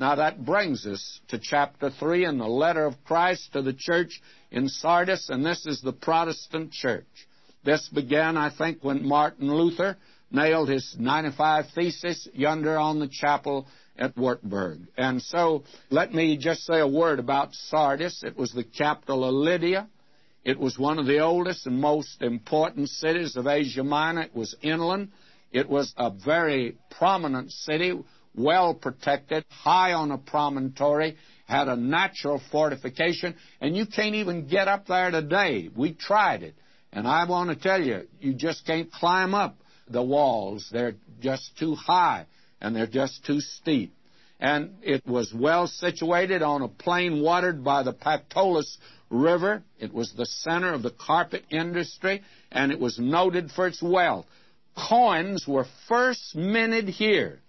Now that brings us to chapter 3 in the letter of Christ to the church in Sardis, and this is the Protestant church. This began, I think, when Martin Luther nailed his 95 Thesis yonder on the chapel at Wartburg. And so let me just say a word about Sardis. It was the capital of Lydia. It was one of the oldest and most important cities of Asia Minor. It was inland. It was a very prominent city, well protected, high on a promontory, had a natural fortification, and you can't even get up there today. We tried it. And I want to tell you, you just can't climb up the walls. They're just too high and they're just too steep. And it was well situated on a plain watered by the Pactolus River. It was the center of the carpet industry, and it was noted for its wealth. Coins were first minted here.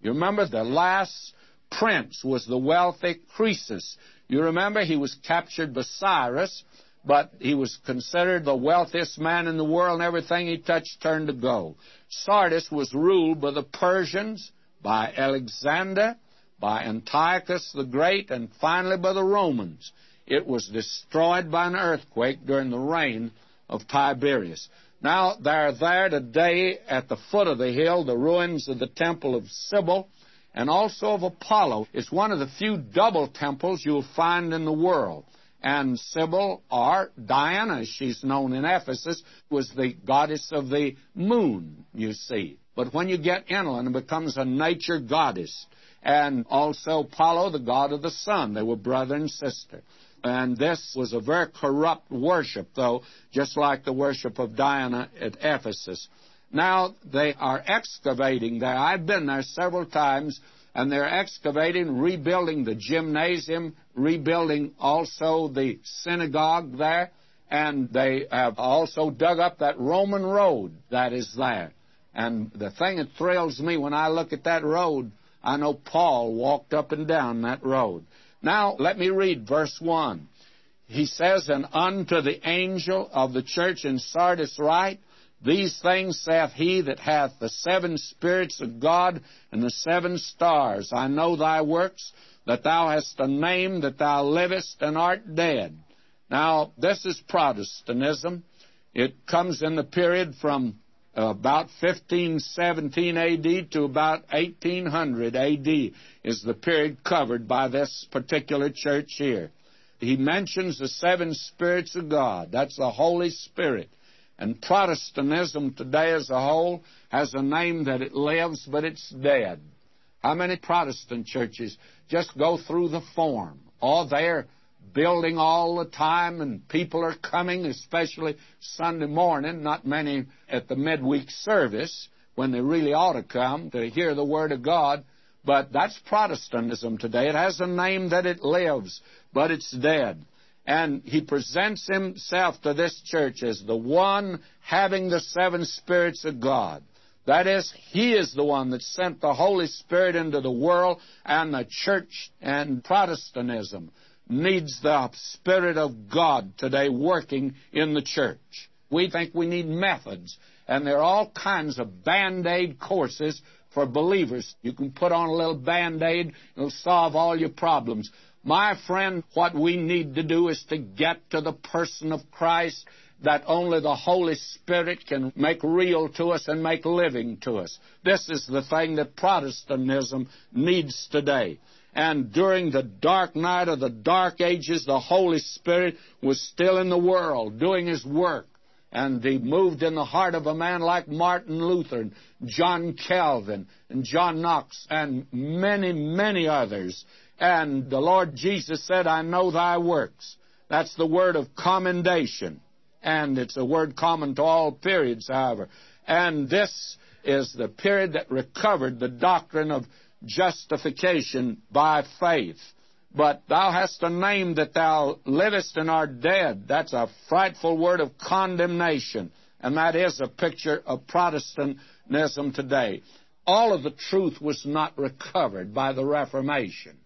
You remember the last prince was the wealthy Croesus. You remember he was captured by Cyrus, but he was considered the wealthiest man in the world, and everything he touched turned to gold. Sardis was ruled by the Persians, by Alexander, by Antiochus the Great, and finally by the Romans. It was destroyed by an earthquake during the reign of Tiberius. Now, there are there today at the foot of the hill the ruins of the temple of Cybele and also of Apollo. It's one of the few double temples you'll find in the world. And Cybele, or Diana, as she's known in Ephesus, was the goddess of the moon, you see. But when you get inland, it becomes a nature goddess. And also Apollo, the god of the sun. They were brother and sister. And this was a very corrupt worship, though, just like the worship of Diana at Ephesus. Now they are excavating there. I've been there several times, and they're excavating, rebuilding the gymnasium, rebuilding also the synagogue there, and they have also dug up that Roman road that is there. And the thing that thrills me when I look at that road, I know Paul walked up and down that road. Now, let me read verse 1. He says, And unto the angel of the church in Sardis write, These things saith he that hath the seven spirits of God and the seven stars. I know thy works, that thou hast a name, that thou livest and art dead. Now, this is Protestantism. It comes in the period from about 1517 AD to about 1800 AD is the period covered by this particular church here. He mentions the seven spirits of God. That's the Holy Spirit. And Protestantism today as a whole has a name that it lives, but it's dead. How many Protestant churches just go through the form? Or they're building all the time, and people are coming, especially Sunday morning, not many at the midweek service when they really ought to come to hear the Word of God. But that's Protestantism today. It has a name that it lives, but it's dead. And he presents himself to this church as the one having the seven spirits of God. That is, He is the one that sent the Holy Spirit into the world, and the church and Protestantism needs the Spirit of God today working in the church. We think we need methods, and there are all kinds of band aid courses for believers. You can put on a little band aid, it'll solve all your problems. My friend, what we need to do is to get to the person of Christ that only the Holy Spirit can make real to us and make living to us. This is the thing that Protestantism needs today. And during the dark night of the dark ages, the Holy Spirit was still in the world doing His work. And He moved in the heart of a man like Martin Luther and John Calvin and John Knox and many, many others. And the Lord Jesus said, I know thy works. That's the word of commendation. And it's a word common to all periods, however. And this is the period that recovered the doctrine of justification by faith. But thou hast a name that thou livest and art dead. That's a frightful word of condemnation. And that is a picture of Protestantism today. All of the truth was not recovered by the Reformation.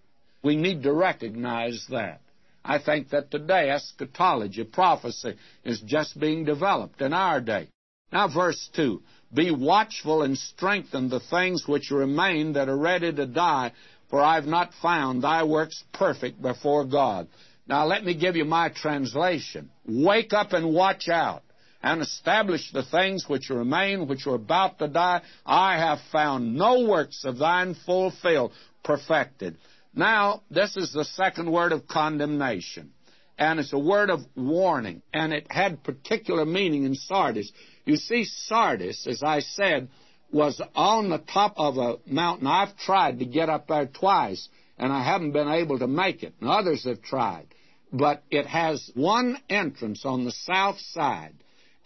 We need to recognize that. I think that today eschatology, prophecy, is just being developed in our day. Now, verse 2 be watchful and strengthen the things which remain that are ready to die, for I've not found thy works perfect before God. Now let me give you my translation. Wake up and watch out and establish the things which remain, which are about to die. I have found no works of thine fulfilled, perfected. Now, this is the second word of condemnation. And it's a word of warning. And it had particular meaning in Sardis. You see, Sardis, as I said, was on the top of a mountain. I've tried to get up there twice, and I haven't been able to make it. And others have tried. But it has one entrance on the south side,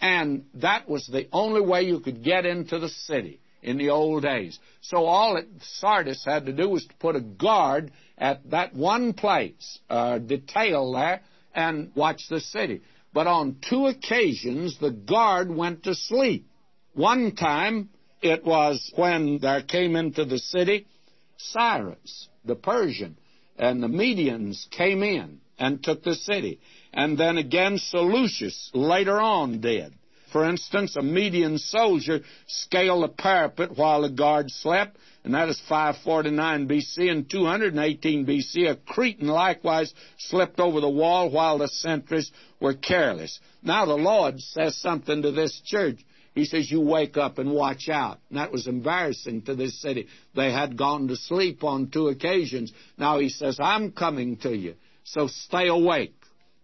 and that was the only way you could get into the city in the old days. So all that Sardis had to do was to put a guard at that one place, uh, detail there, and watch the city. But on two occasions, the guard went to sleep. One time, it was when there came into the city Cyrus, the Persian, and the Medians came in and took the city. And then again, Seleucus later on did. For instance, a Median soldier scaled a parapet while the guard slept, and that is 549 BC. In 218 BC, a Cretan likewise slipped over the wall while the sentries were careless. Now the Lord says something to this church. He says, You wake up and watch out. And that was embarrassing to this city. They had gone to sleep on two occasions. Now he says, I'm coming to you. So stay awake.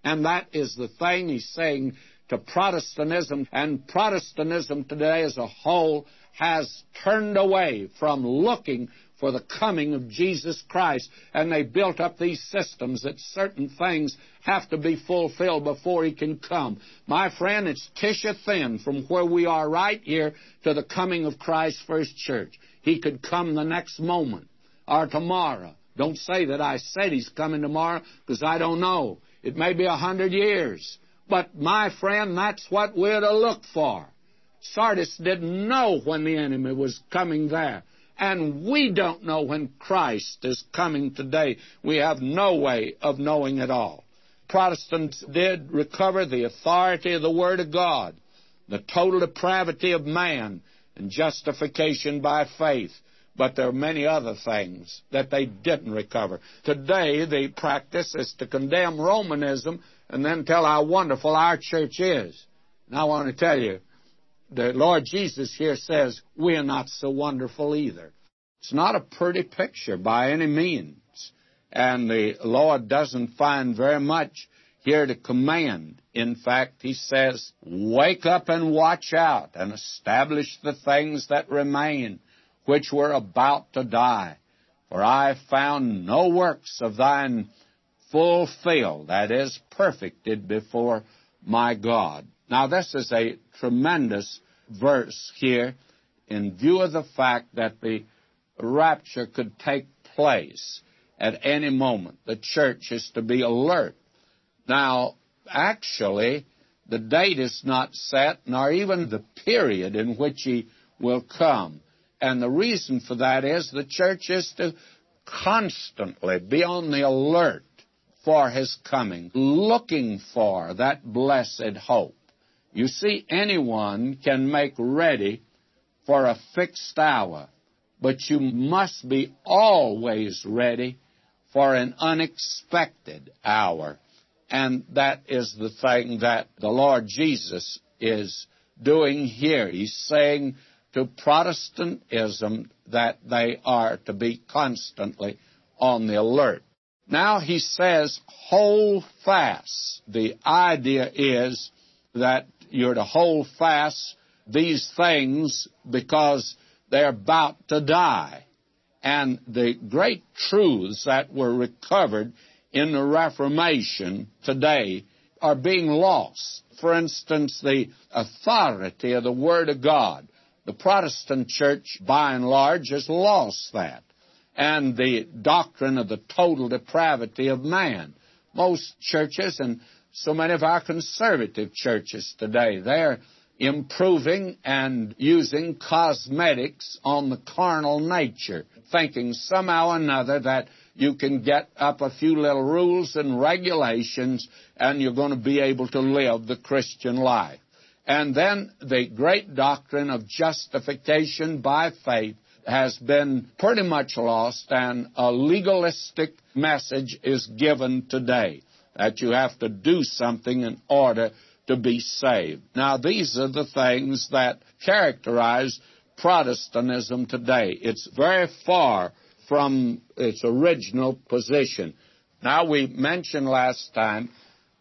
And that is the thing he's saying to Protestantism. And Protestantism today as a whole has turned away from looking for the coming of Jesus Christ. And they built up these systems that certain things have to be fulfilled before He can come. My friend, it's tissue thin from where we are right here to the coming of Christ's first church. He could come the next moment or tomorrow. Don't say that I said He's coming tomorrow because I don't know. It may be a hundred years. But my friend, that's what we're to look for. Sardis didn't know when the enemy was coming there. And we don't know when Christ is coming today. We have no way of knowing at all. Protestants did recover the authority of the Word of God, the total depravity of man, and justification by faith. But there are many other things that they didn't recover. Today, the practice is to condemn Romanism and then tell how wonderful our church is. And I want to tell you, the Lord Jesus here says, we're not so wonderful either. It's not a pretty picture by any means. And the Lord doesn't find very much here to command. In fact, He says, Wake up and watch out and establish the things that remain, which were about to die. For I found no works of thine fulfilled, that is, perfected before my God. Now, this is a tremendous verse here in view of the fact that the rapture could take place at any moment. The church is to be alert. Now, actually, the date is not set, nor even the period in which he will come. And the reason for that is the church is to constantly be on the alert for his coming, looking for that blessed hope. You see, anyone can make ready for a fixed hour, but you must be always ready for an unexpected hour. And that is the thing that the Lord Jesus is doing here. He's saying to Protestantism that they are to be constantly on the alert. Now he says, hold fast. The idea is that you're to hold fast these things because they're about to die. And the great truths that were recovered in the Reformation today are being lost. For instance, the authority of the Word of God. The Protestant church, by and large, has lost that. And the doctrine of the total depravity of man. Most churches, and so many of our conservative churches today. They're improving and using cosmetics on the carnal nature, thinking somehow or another that you can get up a few little rules and regulations and you're going to be able to live the Christian life. And then the great doctrine of justification by faith has been pretty much lost, and a legalistic message is given today that you have to do something in order to be saved. Now, these are the things that characterize Protestantism today. It's very far from its original position. Now, we mentioned last time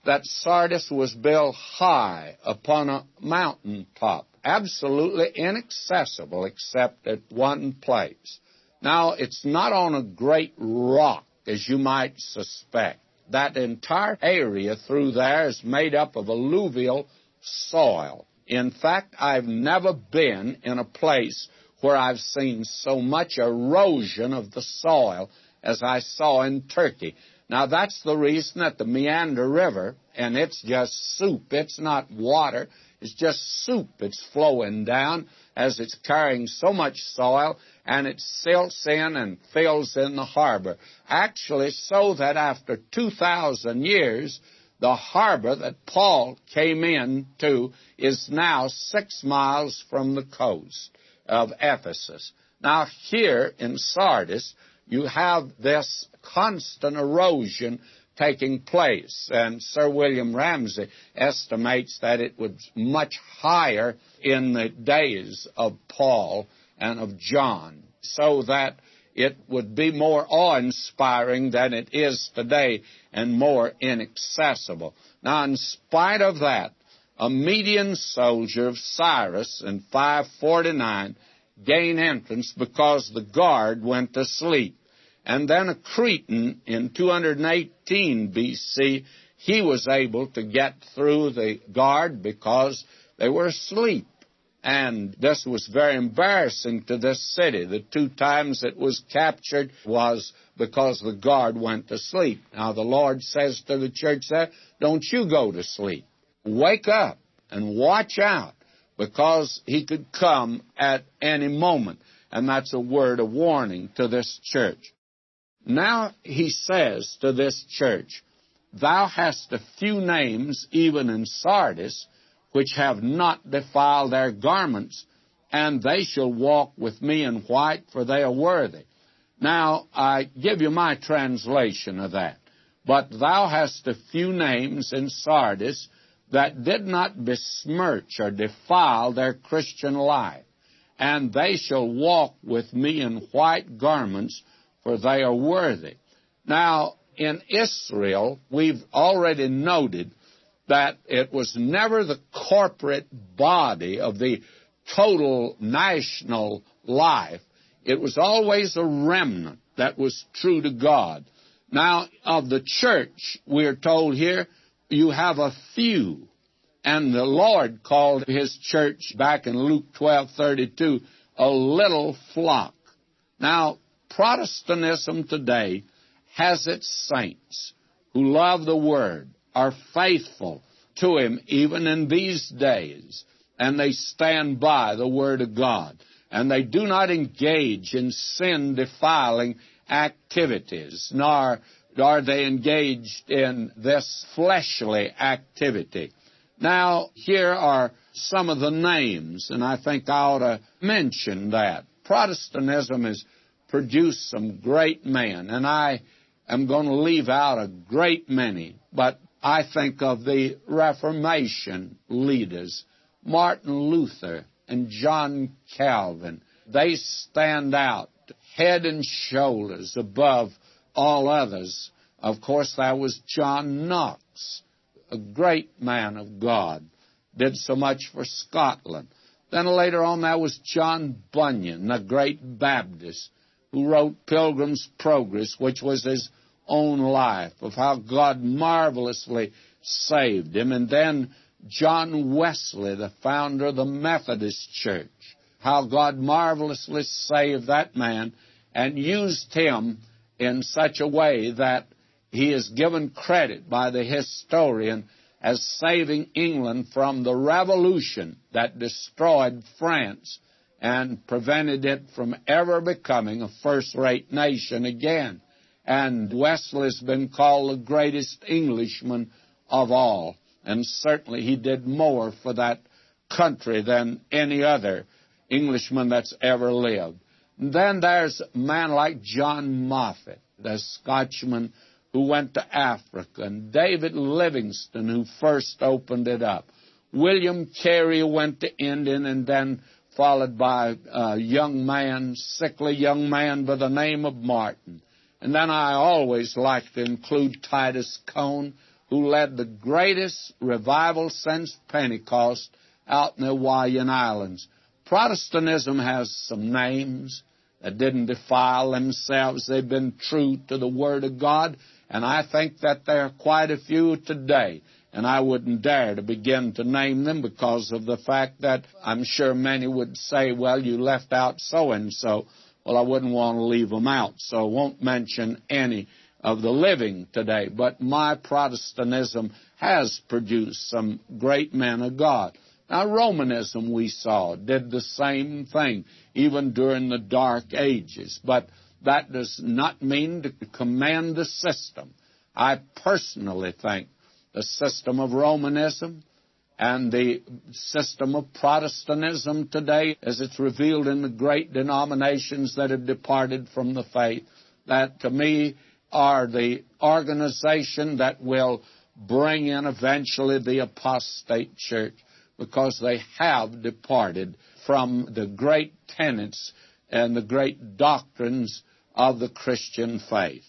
that Sardis was built high upon a mountain top, absolutely inaccessible except at one place. Now, it's not on a great rock, as you might suspect. That entire area through there is made up of alluvial soil. In fact, I've never been in a place where I've seen so much erosion of the soil as I saw in Turkey. Now, that's the reason that the Meander River, and it's just soup, it's not water, it's just soup. It's flowing down as it's carrying so much soil, and it silts in and fills in the harbor. Actually, so that after 2,000 years, the harbor that Paul came into is now six miles from the coast of Ephesus. Now, here in Sardis, you have this constant erosion taking place, and Sir William Ramsay estimates that it was much higher in the days of Paul and of John, so that it would be more awe inspiring than it is today and more inaccessible. Now, in spite of that, a Median soldier of Cyrus in 549 gained entrance because the guard went to sleep. And then a Cretan in 218 BC, he was able to get through the guard because they were asleep. And this was very embarrassing to this city. The two times it was captured was because the guard went to sleep. Now the Lord says to the church there, don't you go to sleep. Wake up and watch out because he could come at any moment. And that's a word of warning to this church. Now he says to this church, Thou hast a few names even in Sardis, which have not defiled their garments, and they shall walk with me in white, for they are worthy. Now, I give you my translation of that. But thou hast a few names in Sardis that did not besmirch or defile their Christian life, and they shall walk with me in white garments, for they are worthy. Now, in Israel, we've already noted that it was never the corporate body of the total national life. It was always a remnant that was true to God. Now, of the church, we're told here, you have a few. And the Lord called his church back in Luke 12:32 a little flock. Now, Protestantism today has its saints who love the Word, are faithful to Him even in these days, and they stand by the Word of God, and they do not engage in sin defiling activities, nor are they engaged in this fleshly activity. Now, here are some of the names, and I think I ought to mention that. Protestantism is produced some great men, and I am going to leave out a great many, but I think of the Reformation leaders, Martin Luther and John Calvin. They stand out head and shoulders above all others. Of course, that was John Knox, a great man of God, did so much for Scotland. Then later on, that was John Bunyan, the great Baptist who wrote Pilgrim's Progress, which was his own life, of how God marvelously saved him. And then John Wesley, the founder of the Methodist Church, how God marvelously saved that man and used him in such a way that he is given credit by the historian as saving England from the revolution that destroyed France and prevented it from ever becoming a first rate nation again. And Wesley's been called the greatest Englishman of all. And certainly he did more for that country than any other Englishman that's ever lived. And then there's a man like John Moffat, the Scotchman who went to Africa, and David Livingstone, who first opened it up. William Carey went to India and then followed by a young man, sickly young man by the name of Martyn. And then I always like to include Titus Coan, who led the greatest revival since Pentecost out in the Hawaiian Islands. Protestantism has some names that didn't defile themselves. They've been true to the Word of God, and I think that there are quite a few today. And I wouldn't dare to begin to name them because of the fact that I'm sure many would say, well, you left out so and so. Well, I wouldn't want to leave them out, so I won't mention any of the living today. But my Protestantism has produced some great men of God. Now, Romanism, we saw, did the same thing, even during the Dark Ages. But that does not mean to command the system. I personally think the system of Romanism and the system of Protestantism today, as it's revealed in the great denominations that have departed from the faith, that to me are the organization that will bring in eventually the apostate church because they have departed from the great tenets and the great doctrines of the Christian faith.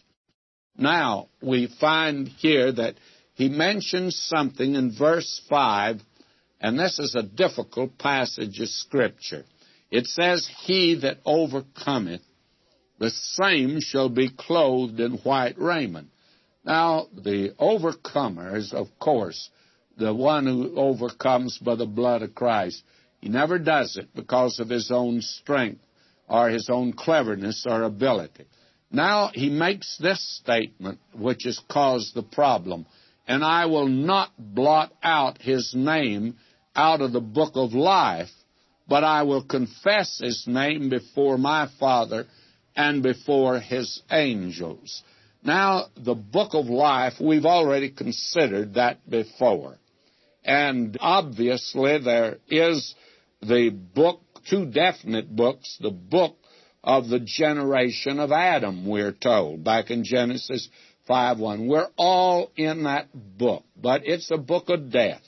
Now, we find here that he mentions something in verse 5, and this is a difficult passage of Scripture. It says, He that overcometh, the same shall be clothed in white raiment. Now, the overcomer is, of course, the one who overcomes by the blood of Christ. He never does it because of his own strength or his own cleverness or ability. Now he makes this statement, which has caused the problem and I will not blot out his name out of the book of life, but I will confess his name before my Father and before his angels. Now, the book of life, we've already considered that before. And obviously, there is the book, two definite books, the book of the generation of Adam, we're told, back in Genesis 5 1. We're all in that book, but it's a book of death.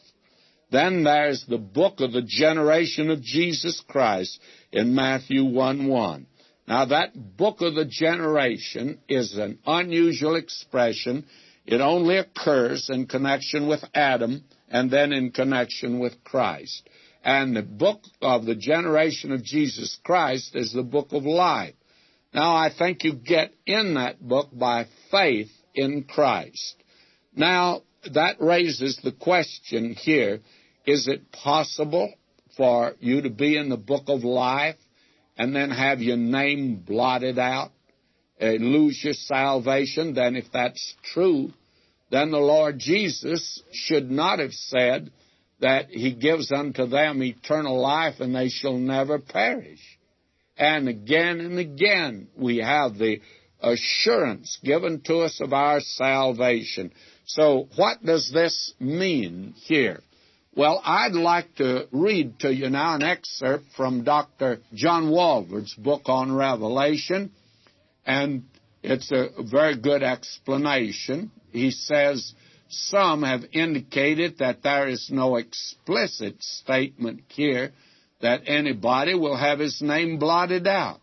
Then there's the book of the generation of Jesus Christ in Matthew 1 1. Now, that book of the generation is an unusual expression. It only occurs in connection with Adam and then in connection with Christ. And the book of the generation of Jesus Christ is the book of life. Now, I think you get in that book by faith in Christ. Now, that raises the question here is it possible for you to be in the book of life and then have your name blotted out, uh, lose your salvation? Then, if that's true, then the Lord Jesus should not have said that He gives unto them eternal life and they shall never perish. And again and again we have the assurance given to us of our salvation. So, what does this mean here? Well, I'd like to read to you now an excerpt from Dr. John Walvoord's book on Revelation, and it's a very good explanation. He says, some have indicated that there is no explicit statement here that anybody will have his name blotted out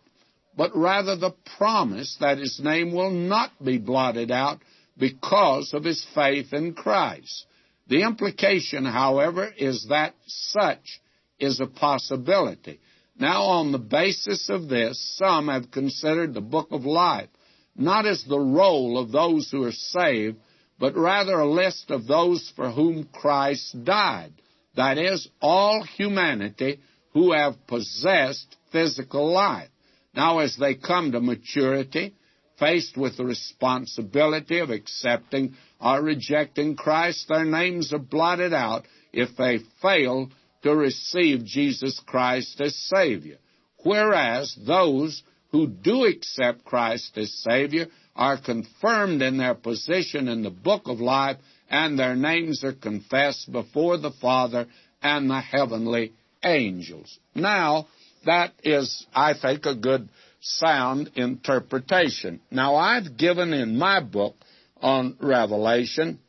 but rather the promise that his name will not be blotted out because of his faith in Christ. The implication, however, is that such is a possibility. Now, on the basis of this, some have considered the book of life not as the roll of those who are saved, but rather a list of those for whom Christ died. That is, all humanity who have possessed physical life. Now, as they come to maturity, faced with the responsibility of accepting or rejecting Christ, their names are blotted out if they fail to receive Jesus Christ as Savior. Whereas those who do accept Christ as Savior are confirmed in their position in the book of life, and their names are confessed before the Father and the heavenly angels. Now, that is, I think, a good sound interpretation. Now, I've given in my book on Revelation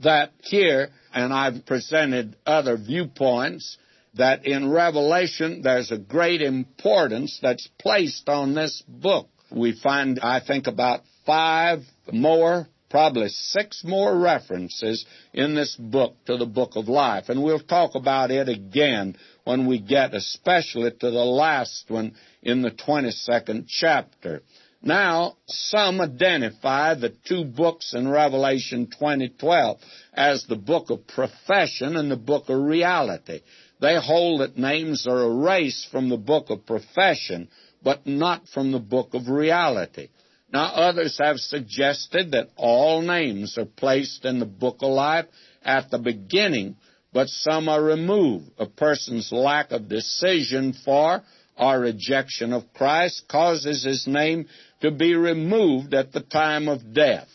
that here, and I've presented other viewpoints, that in Revelation there's a great importance that's placed on this book. We find, I think, about five more, probably six more references in this book to the book of life. And we'll talk about it again when we get especially to the last one in the 22nd chapter. Now, some identify the two books in Revelation 2012 as the book of profession and the book of reality. They hold that names are erased from the book of profession, but not from the book of reality. Now, others have suggested that all names are placed in the book of life at the beginning, but some are removed. A person's lack of decision for or rejection of Christ causes his name to be removed at the time of death.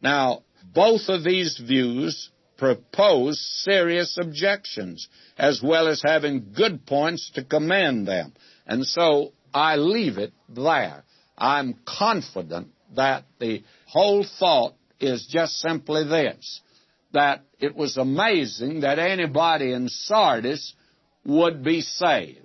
Now, both of these views propose serious objections, as well as having good points to commend them. And so I leave it there. I'm confident that the whole thought is just simply this that it was amazing that anybody in Sardis would be saved.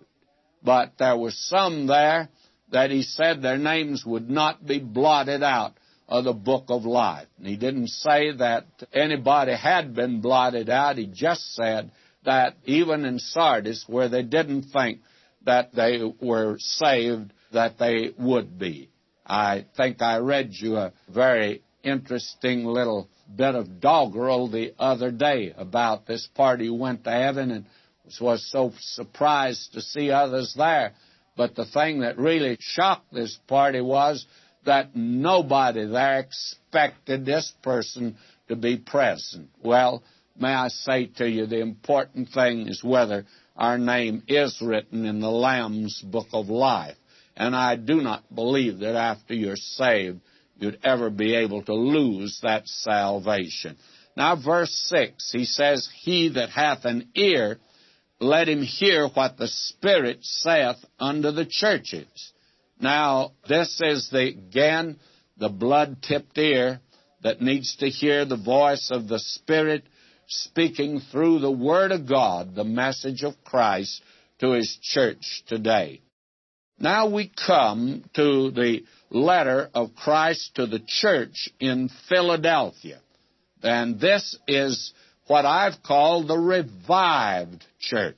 But there were some there that he said their names would not be blotted out of the book of life. And he didn't say that anybody had been blotted out. He just said that even in Sardis, where they didn't think that they were saved, that they would be. I think I read you a very interesting little bit of doggerel the other day about this party went to heaven and was so surprised to see others there. But the thing that really shocked this party was that nobody there expected this person to be present. Well, may I say to you, the important thing is whether our name is written in the Lamb's book of life. And I do not believe that after you're saved, you'd ever be able to lose that salvation. Now, verse 6, he says, He that hath an ear, let him hear what the Spirit saith unto the churches. Now, this is the, again, the blood tipped ear that needs to hear the voice of the Spirit speaking through the Word of God, the message of Christ to His church today. Now we come to the letter of Christ to the church in Philadelphia. And this is what I've called the revived church.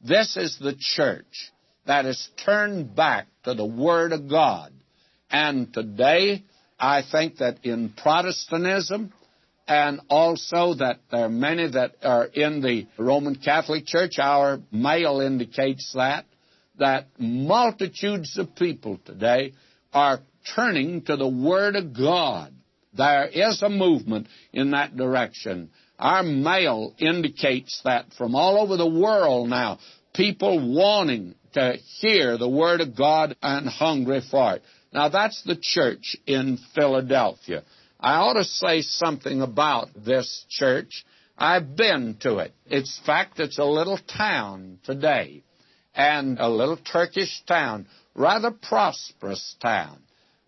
This is the church that has turned back to the Word of God. And today, I think that in Protestantism, and also that there are many that are in the Roman Catholic Church, our mail indicates that, that multitudes of people today are turning to the Word of God. There is a movement in that direction. Our mail indicates that from all over the world now, people wanting to hear the Word of God and hungry for it. Now that's the church in Philadelphia. I ought to say something about this church. I've been to it. It's fact, it's a little town today, and a little Turkish town, rather prosperous town.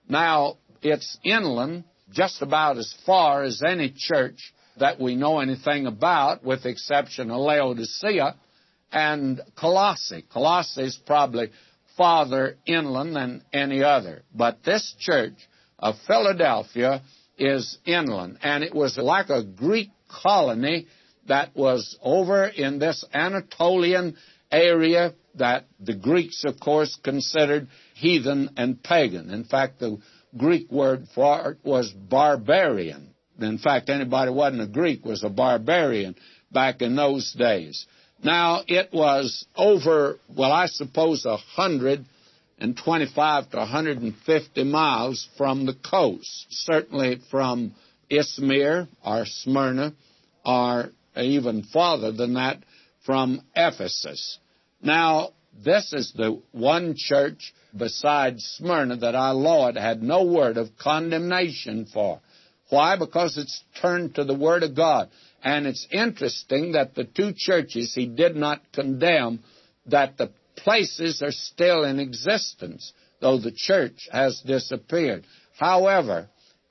Now, it's inland just about as far as any church that we know anything about, with the exception of Laodicea and Colossae. Colossae is probably farther inland than any other. But this church of Philadelphia is inland, and it was like a Greek colony that was over in this Anatolian area that the Greeks, of course, considered heathen and pagan. In fact, the Greek word for it was barbarian. In fact, anybody who wasn't a Greek was a barbarian back in those days. Now, it was over, well, I suppose, a hundred and 25 to 150 miles from the coast, certainly from Izmir or Smyrna, or even farther than that from Ephesus. Now, this is the one church besides Smyrna that our Lord had no word of condemnation for. Why? Because it's turned to the Word of God. And it's interesting that the two churches he did not condemn, that the places are still in existence. though the church has disappeared. However,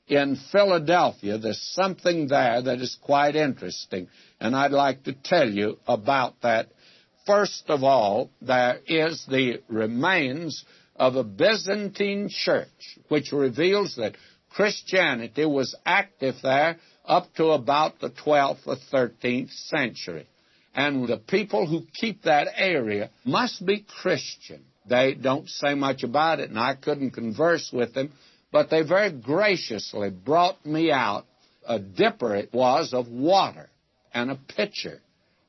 in Philadelphia, there's something there that is quite interesting, and I'd like to tell you about that. First of all, there is the remains of a Byzantine church, which reveals that Christianity was active there up to about the 12th or 13th century. And the people who keep that area must be Christian. They don't say much about it, and I couldn't converse with them, but they very graciously brought me out a dipper, it was, of water and a pitcher.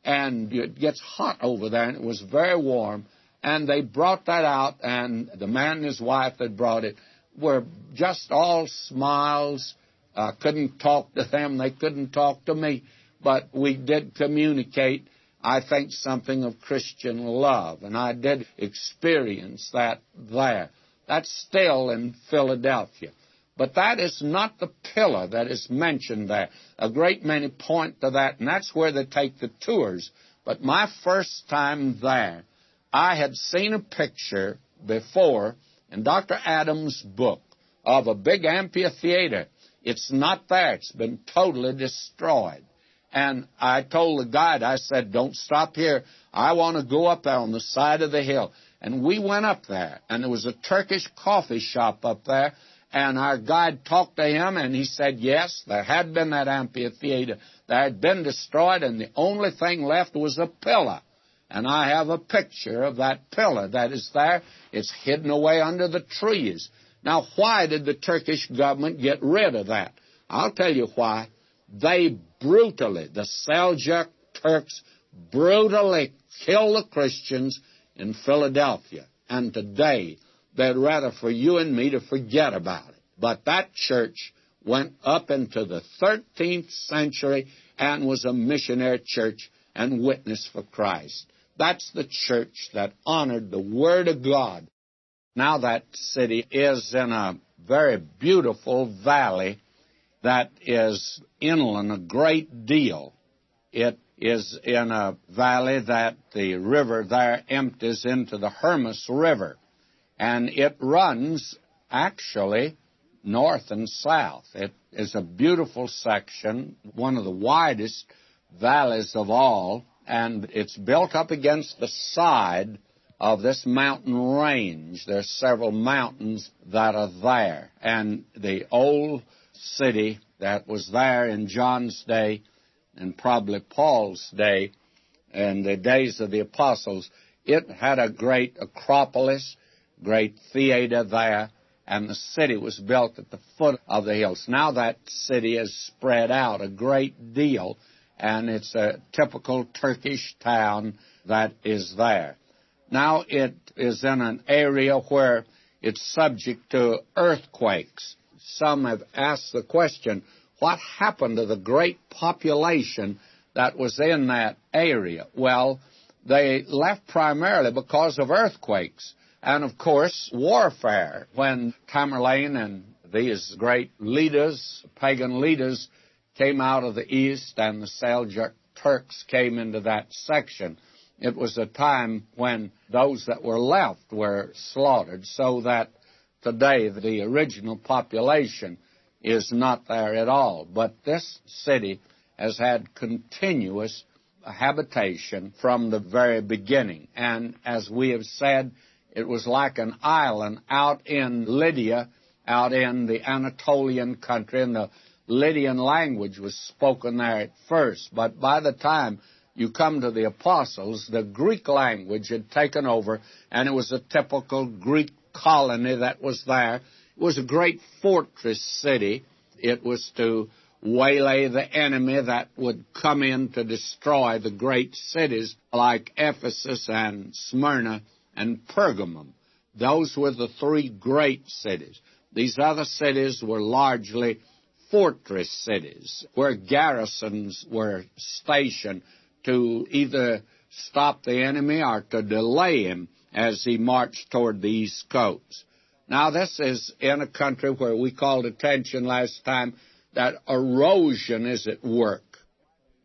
And it gets hot over there, and it was very warm. And they brought that out, and the man and his wife that brought it were just all smiles. I couldn't talk to them, they couldn't talk to me, but we did communicate I think, something of Christian love. And I did experience that there. That's still in Philadelphia. But that is not the pillar that is mentioned there. A great many point to that, and that's where they take the tours. But my first time there, I had seen a picture before in Dr. Adams' book of a big amphitheater. It's not there. It's been totally destroyed. And I told the guide, I said, don't stop here. I want to go up there on the side of the hill. And we went up there, and there was a Turkish coffee shop up there, and our guide talked to him, and he said, yes, there had been that amphitheater. That had been destroyed, and the only thing left was a pillar. And I have a picture of that pillar that is there. It's hidden away under the trees. Now, why did the Turkish government get rid of that? I'll tell you why. They brutally, the Seljuk Turks brutally killed the Christians in Philadelphia. And today, they'd rather for you and me to forget about it. But that church went up into the 13th century and was a missionary church and witness for Christ. That's the church that honored the Word of God. Now that city is in a very beautiful valley that is inland a great deal. It is in a valley that the river there empties into the Hermus River, and it runs actually north and south. It is a beautiful section, one of the widest valleys of all, and it's built up against the side of this mountain range. There's several mountains that are there, and the old city that was there in John's day and probably Paul's day and the days of the apostles. It had a great acropolis, great theater there, and the city was built at the foot of the hills. Now that city is spread out a great deal, and it's a typical Turkish town that is there. Now it is in an area where it's subject to earthquakes some have asked the question, what happened to the great population that was in that area? Well, they left primarily because of earthquakes and, of course, warfare. When Tamerlane and these great leaders, pagan leaders, came out of the east and the Seljuk Turks came into that section, it was a time when those that were left were slaughtered, so that today the original population is not there at all. But this city has had continuous habitation from the very beginning. And as we have said, it was like an island out in Lydia, out in the Anatolian country, and the Lydian language was spoken there at first. But by the time you come to the apostles, the Greek language had taken over, and it was a typical Greek colony that was there. It was a great fortress city. It was to waylay the enemy that would come in to destroy the great cities like Ephesus and Smyrna and Pergamum. Those were the three great cities. These other cities were largely fortress cities where garrisons were stationed to either stop the enemy or to delay him as he marched toward the East Coast. Now, this is in a country where we called attention last time that erosion is at work.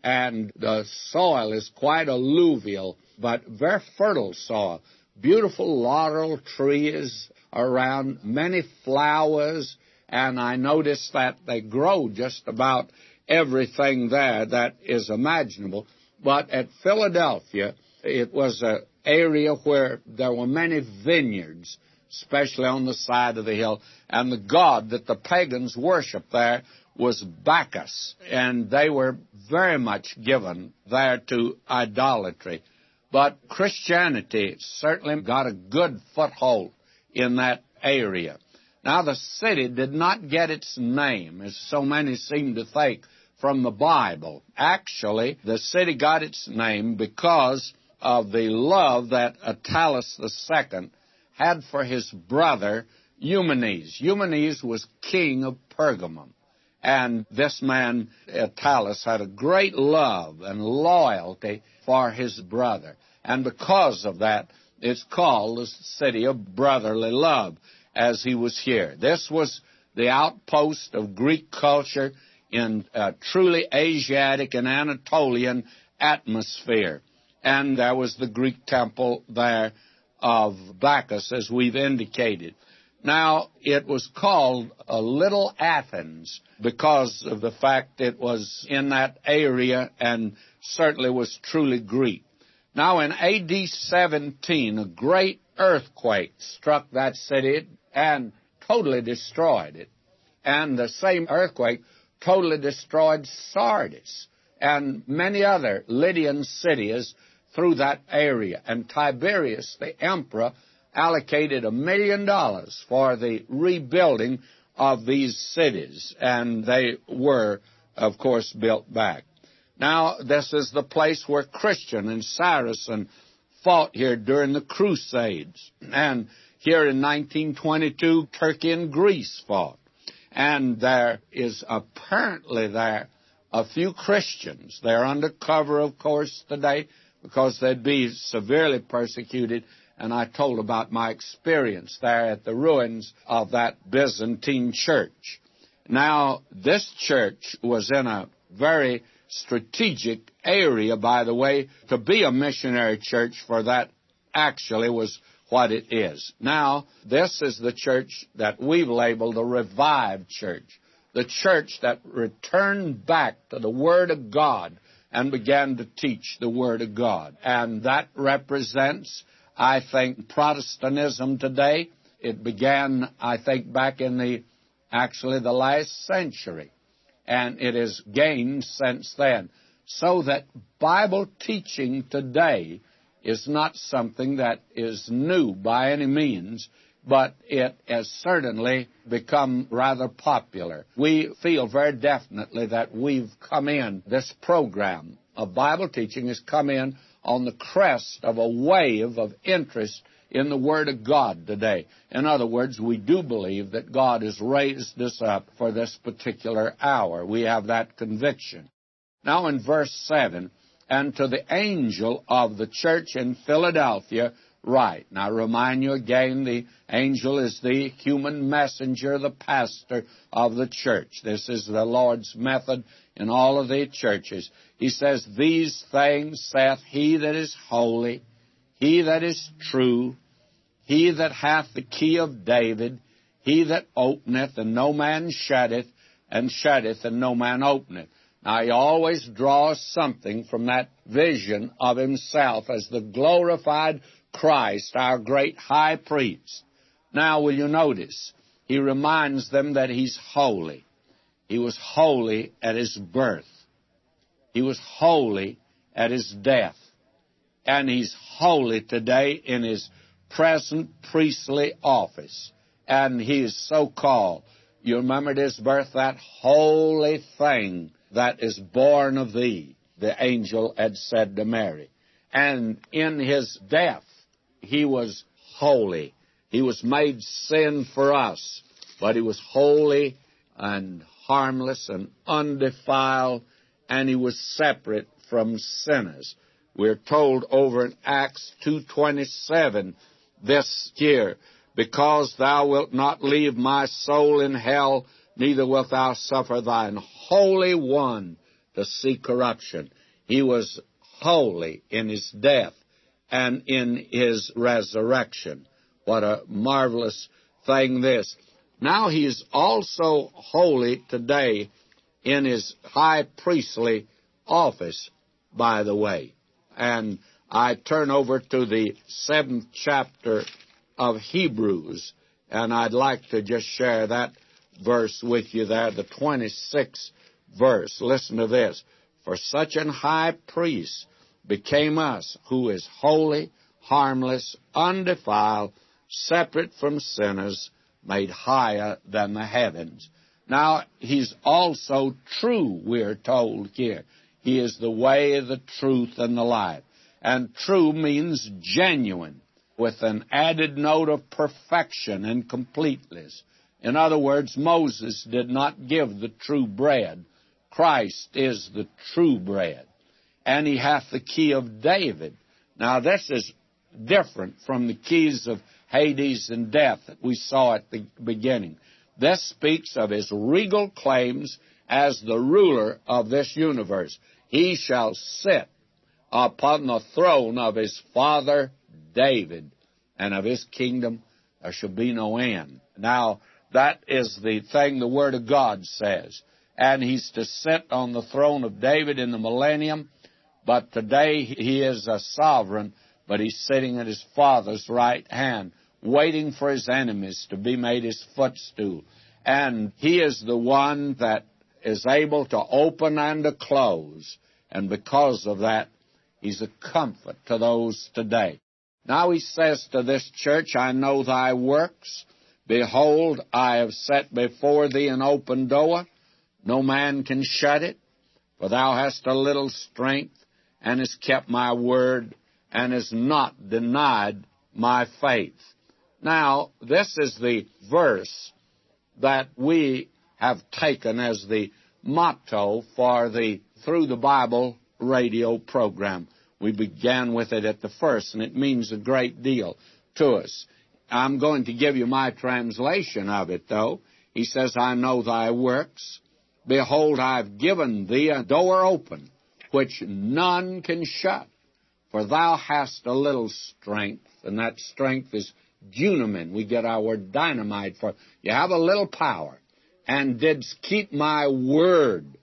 And the soil is quite alluvial, but very fertile soil. Beautiful laurel trees, around, many flowers, and I noticed that they grow just about everything there that is imaginable. But at Philadelphia, it was an area where there were many vineyards, especially on the side of the hill, and the god that the pagans worshiped there was Bacchus, and they were very much given there to idolatry. But Christianity certainly got a good foothold in that area. Now, the city did not get its name, as so many seem to think, from the Bible. Actually, the city got its name because of the love that Attalus II had for his brother Eumenes. Eumenes was king of Pergamum. And this man, Attalus, had a great love and loyalty for his brother. And because of that, it's called the city of brotherly love, as he was here. This was the outpost of Greek culture in a truly Asiatic and Anatolian atmosphere. And there was the Greek temple there of Bacchus, as we've indicated. Now, it was called a Little Athens because of the fact it was in that area and certainly was truly Greek. Now, in AD 17, a great earthquake struck that city and totally destroyed it. And the same earthquake totally destroyed Sardis and many other Lydian cities through that area. And Tiberius, the emperor, allocated a million dollars for the rebuilding of these cities, and they were, of course, built back. Now, this is the place where Christian and Saracen fought here during the Crusades. And here in 1922, Turkey and Greece fought. And there is apparently there a few Christians. They're under cover, of course, today because they'd be severely persecuted. And I told about my experience there at the ruins of that Byzantine church. Now, this church was in a very strategic area, by the way, to be a missionary church, for that actually was what it is. Now, this is the church that we've labeled the revived church. The church that returned back to the Word of God and began to teach the Word of God. And that represents, I think, Protestantism today. It began, I think, back in the, actually the last century. And it has gained since then. So that Bible teaching today is not something that is new by any means, but it has certainly become rather popular. We feel very definitely that we've come in, this program of Bible teaching has come in on the crest of a wave of interest in the Word of God today. In other words, we do believe that God has raised us up for this particular hour. We have that conviction. Now in verse 7, and to the angel of the church in Philadelphia write. Now, remind you again, the angel is the human messenger, the pastor of the church. This is the Lord's method in all of the churches. He says, These things saith he that is holy, he that is true, he that hath the key of David, he that openeth, and no man shutteth, and shutteth, and no man openeth. Now, he always draws something from that vision of himself as the glorified Christ, our great high priest. Now, will you notice? He reminds them that he's holy. He was holy at his birth. He was holy at his death. And he's holy today in his present priestly office. And he is so called. You remember at his birth, that holy thing that is born of thee, the angel had said to Mary. And in his death, he was holy. He was made sin for us, but he was holy and harmless and undefiled, and he was separate from sinners. We're told over in Acts 2.27 this year, because thou wilt not leave my soul in hell, neither wilt thou suffer thine Holy One to see corruption. He was holy in his death and in his resurrection. What a marvelous thing this. Now he is also holy today in his high priestly office, by the way. And I turn over to the seventh chapter of Hebrews, and I'd like to just share that verse with you there, the 26th verse. Listen to this. For such an high priest became us, who is holy, harmless, undefiled, separate from sinners, made higher than the heavens. Now, he's also true, we're told here. He is the way, the truth, and the life. And true means genuine, with an added note of perfection and completeness. In other words, Moses did not give the true bread. Christ is the true bread. And he hath the key of David. Now, this is different from the keys of Hades and death that we saw at the beginning. This speaks of his regal claims as the ruler of this universe. He shall sit upon the throne of his father David, and of his kingdom there shall be no end. Now, that is the thing the Word of God says. And he's to sit on the throne of David in the millennium, but today he is a sovereign, but he's sitting at his Father's right hand, waiting for his enemies to be made his footstool. And he is the one that is able to open and to close. And because of that, he's a comfort to those today. Now he says to this church, I know thy works Behold, I have set before thee an open door. No man can shut it. For thou hast a little strength, and hast kept my word, and hast not denied my faith. Now, this is the verse that we have taken as the motto for the Through the Bible radio program. We began with it at the first, and it means a great deal to us. I'm going to give you my translation of it, though. He says, I know thy works. Behold, I've given thee a door open, which none can shut. For thou hast a little strength, and that strength is dunamin. We get our word dynamite for you have a little power, and didst keep my word,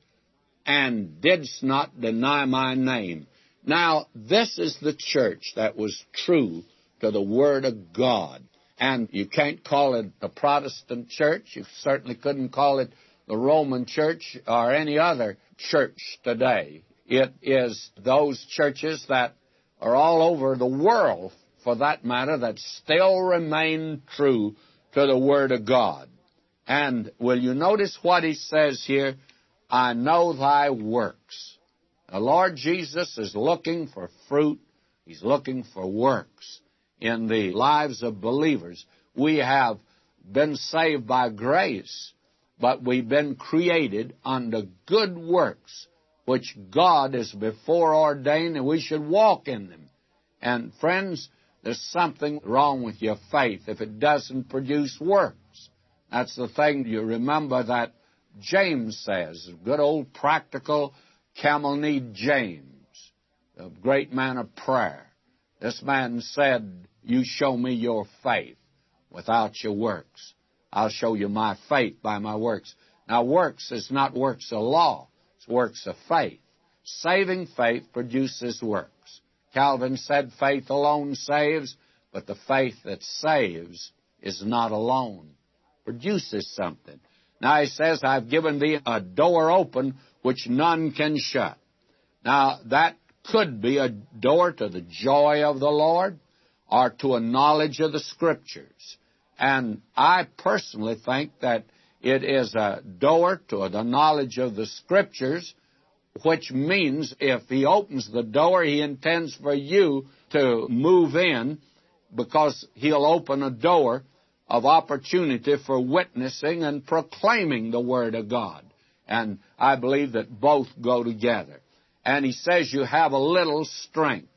and didst not deny my name. Now, this is the church that was true to the word of God. And you can't call it the Protestant church. You certainly couldn't call it the Roman church or any other church today. It is those churches that are all over the world, for that matter, that still remain true to the Word of God. And will you notice what he says here? I know thy works. The Lord Jesus is looking for fruit. He's looking for works in the lives of believers. We have been saved by grace, but we've been created unto good works, which God has before ordained, and we should walk in them. And friends, there's something wrong with your faith if it doesn't produce works. That's the thing you remember that James says, good old practical camel kneed James, a great man of prayer. This man said, You show me your faith without your works. I'll show you my faith by my works. Now, works is not works of law, it's works of faith. Saving faith produces works. Calvin said faith alone saves, but the faith that saves is not alone, produces something. Now he says, I've given thee a door open which none can shut. Now that could be a door to the joy of the Lord or to a knowledge of the Scriptures. And I personally think that it is a door to the knowledge of the Scriptures, which means if He opens the door, He intends for you to move in because He'll open a door of opportunity for witnessing and proclaiming the Word of God. And I believe that both go together and he says you have a little strength.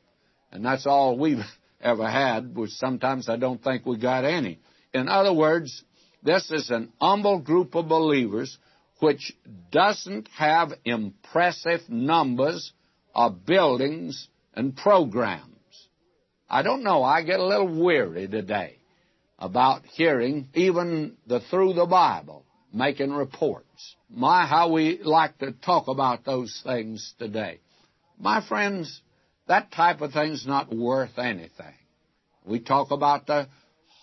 And that's all we've ever had, which sometimes I don't think we got any. In other words, this is an humble group of believers which doesn't have impressive numbers of buildings and programs. I don't know, I get a little weary today about hearing even the through the Bible making reports. My, how we like to talk about those things today. My friends, that type of thing's not worth anything. We talk about the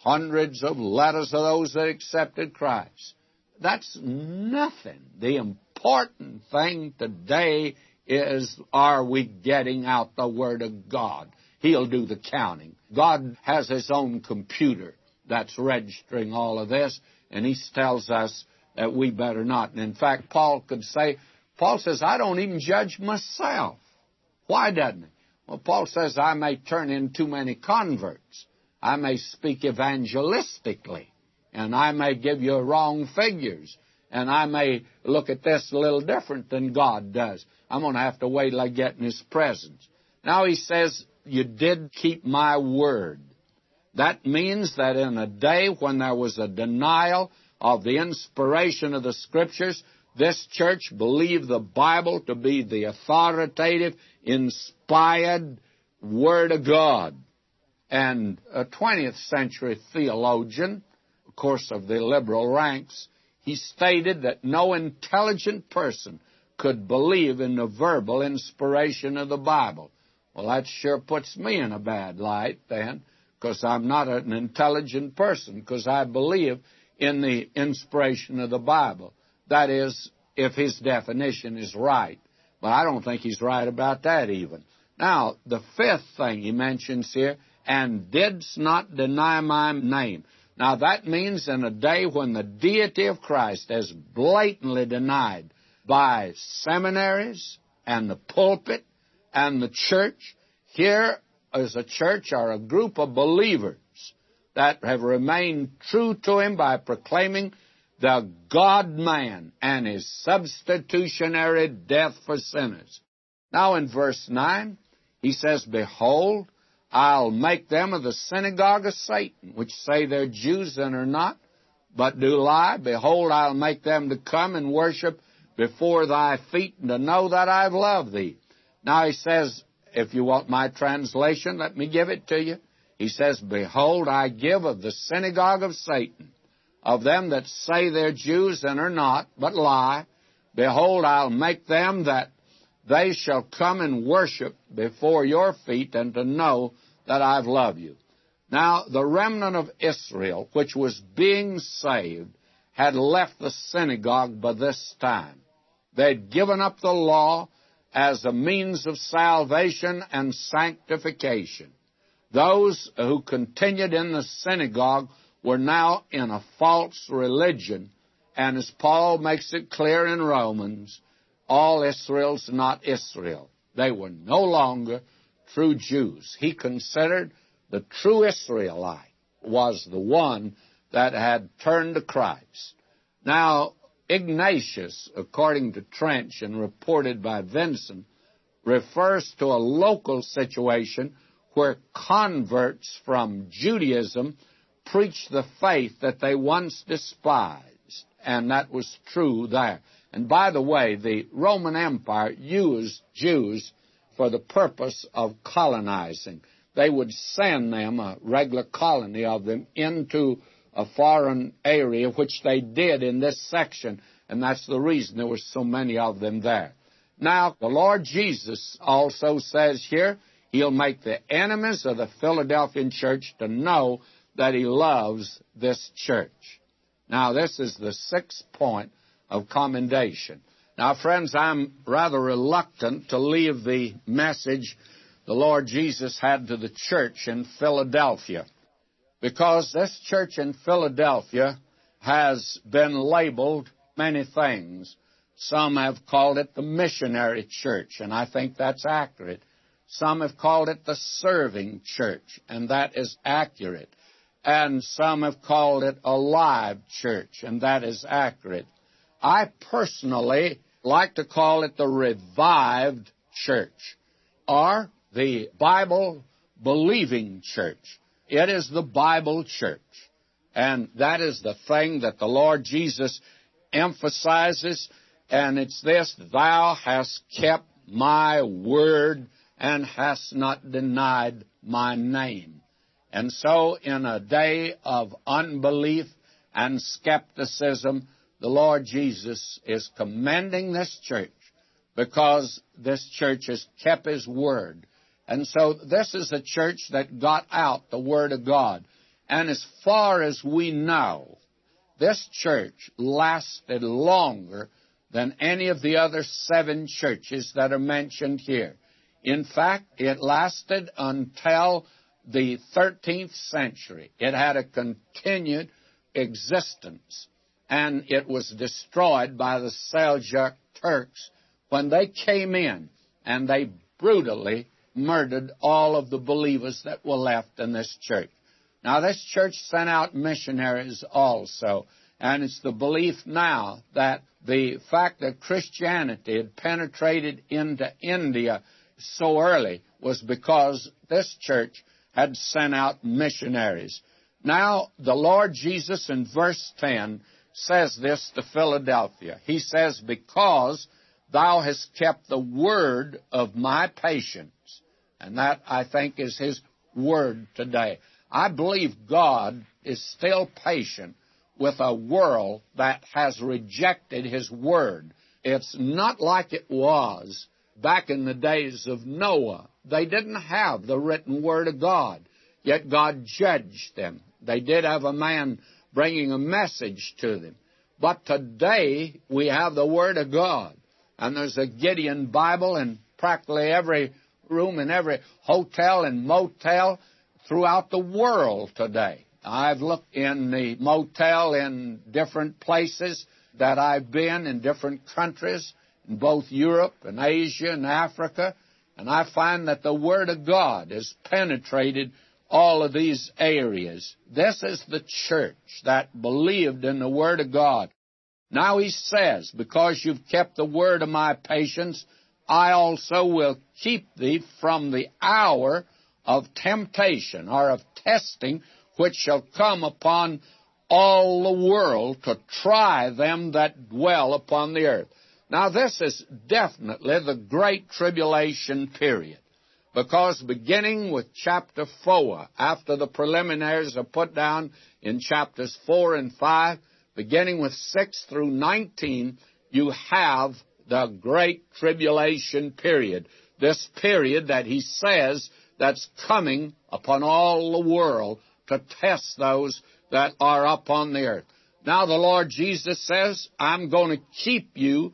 hundreds of letters of those that accepted Christ. That's nothing. The important thing today is are we getting out the Word of God? He'll do the counting. God has His own computer that's registering all of this, and He tells us that we better not. And in fact, Paul could say, Paul says, I don't even judge myself. Why doesn't he? Well, Paul says, I may turn in too many converts. I may speak evangelistically, and I may give you wrong figures, and I may look at this a little different than God does. I'm going to have to wait till I get in His presence. Now he says, You did keep my word. That means that in a day when there was a denial of the inspiration of the Scriptures, this church believed the Bible to be the authoritative, inspired Word of God. And a 20th century theologian, course, of the liberal ranks, he stated that no intelligent person could believe in the verbal inspiration of the Bible. Well, that sure puts me in a bad light then, because I'm not an intelligent person, because I believe in the inspiration of the Bible. That is, if his definition is right. But I don't think he's right about that even. Now, the fifth thing he mentions here, and didst not deny my name. Now that means in a day when the deity of Christ is blatantly denied by seminaries and the pulpit and the church, here is a church or a group of believers that have remained true to him by proclaiming the God man and his substitutionary death for sinners. Now in verse 9, he says, Behold, I'll make them of the synagogue of Satan, which say they're Jews and are not, but do lie. Behold, I'll make them to come and worship before thy feet and to know that I've loved thee. Now he says, if you want my translation, let me give it to you. He says, Behold, I give of the synagogue of Satan, of them that say they're Jews and are not, but lie. Behold, I'll make them that they shall come and worship before your feet and to know that I've loved you. Now, the remnant of Israel, which was being saved, had left the synagogue by this time. They'd given up the law as a means of salvation and sanctification. Those who continued in the synagogue were now in a false religion, and as Paul makes it clear in Romans, all Israel's not Israel. They were no longer true Jews. He considered the true Israelite was the one that had turned to Christ. Now, Ignatius, according to Trench and reported by Vincent, refers to a local situation where converts from Judaism preached the faith that they once despised, and that was true there. And by the way, the Roman Empire used Jews for the purpose of colonizing. They would send them, a regular colony of them, into a foreign area, which they did in this section, and that's the reason there were so many of them there. Now, the Lord Jesus also says here, He'll make the enemies of the Philadelphian church to know that He loves this church. Now, this is the sixth point of commendation. Now, friends, I'm rather reluctant to leave the message the Lord Jesus had to the church in Philadelphia because this church in Philadelphia has been labeled many things. Some have called it the missionary church, and I think that's accurate. Some have called it the serving church, and that is accurate. And some have called it a live church, and that is accurate. I personally like to call it the revived church or the Bible believing church. It is the Bible church. And that is the thing that the Lord Jesus emphasizes. And it's this, thou hast kept my word and hast not denied my name. And so, in a day of unbelief and skepticism, the Lord Jesus is commanding this church because this church has kept His Word. And so this is a church that got out the Word of God. And as far as we know, this church lasted longer than any of the other seven churches that are mentioned here. In fact, it lasted until the 13th century. It had a continued existence, and it was destroyed by the Seljuk Turks when they came in and they brutally murdered all of the believers that were left in this church. Now, this church sent out missionaries also, and it's the belief now that the fact that Christianity had penetrated into India so early was because this church had sent out missionaries. Now, the Lord Jesus in verse 10 says this to Philadelphia. He says, Because thou hast kept the word of my patience. And that, I think, is his word today. I believe God is still patient with a world that has rejected his word. It's not like it was back in the days of Noah. They didn't have the written word of God, yet God judged them. They did have a man bringing a message to them. But today we have the word of God. And there's a Gideon Bible in practically every room in every hotel and motel throughout the world today. I've looked in the motel in different places that I've been in different countries in both Europe and Asia and Africa, and I find that the Word of God has penetrated all of these areas. This is the church that believed in the Word of God. Now he says, Because you've kept the word of my patience, I also will keep thee from the hour of temptation or of testing which shall come upon all the world to try them that dwell upon the earth. Now, this is definitely the great tribulation period. Because beginning with chapter 4, after the preliminaries are put down in chapters 4 and 5, beginning with 6 through 19, you have the great tribulation period. This period that he says that's coming upon all the world to test those that are up on the earth. Now the Lord Jesus says, I'm going to keep you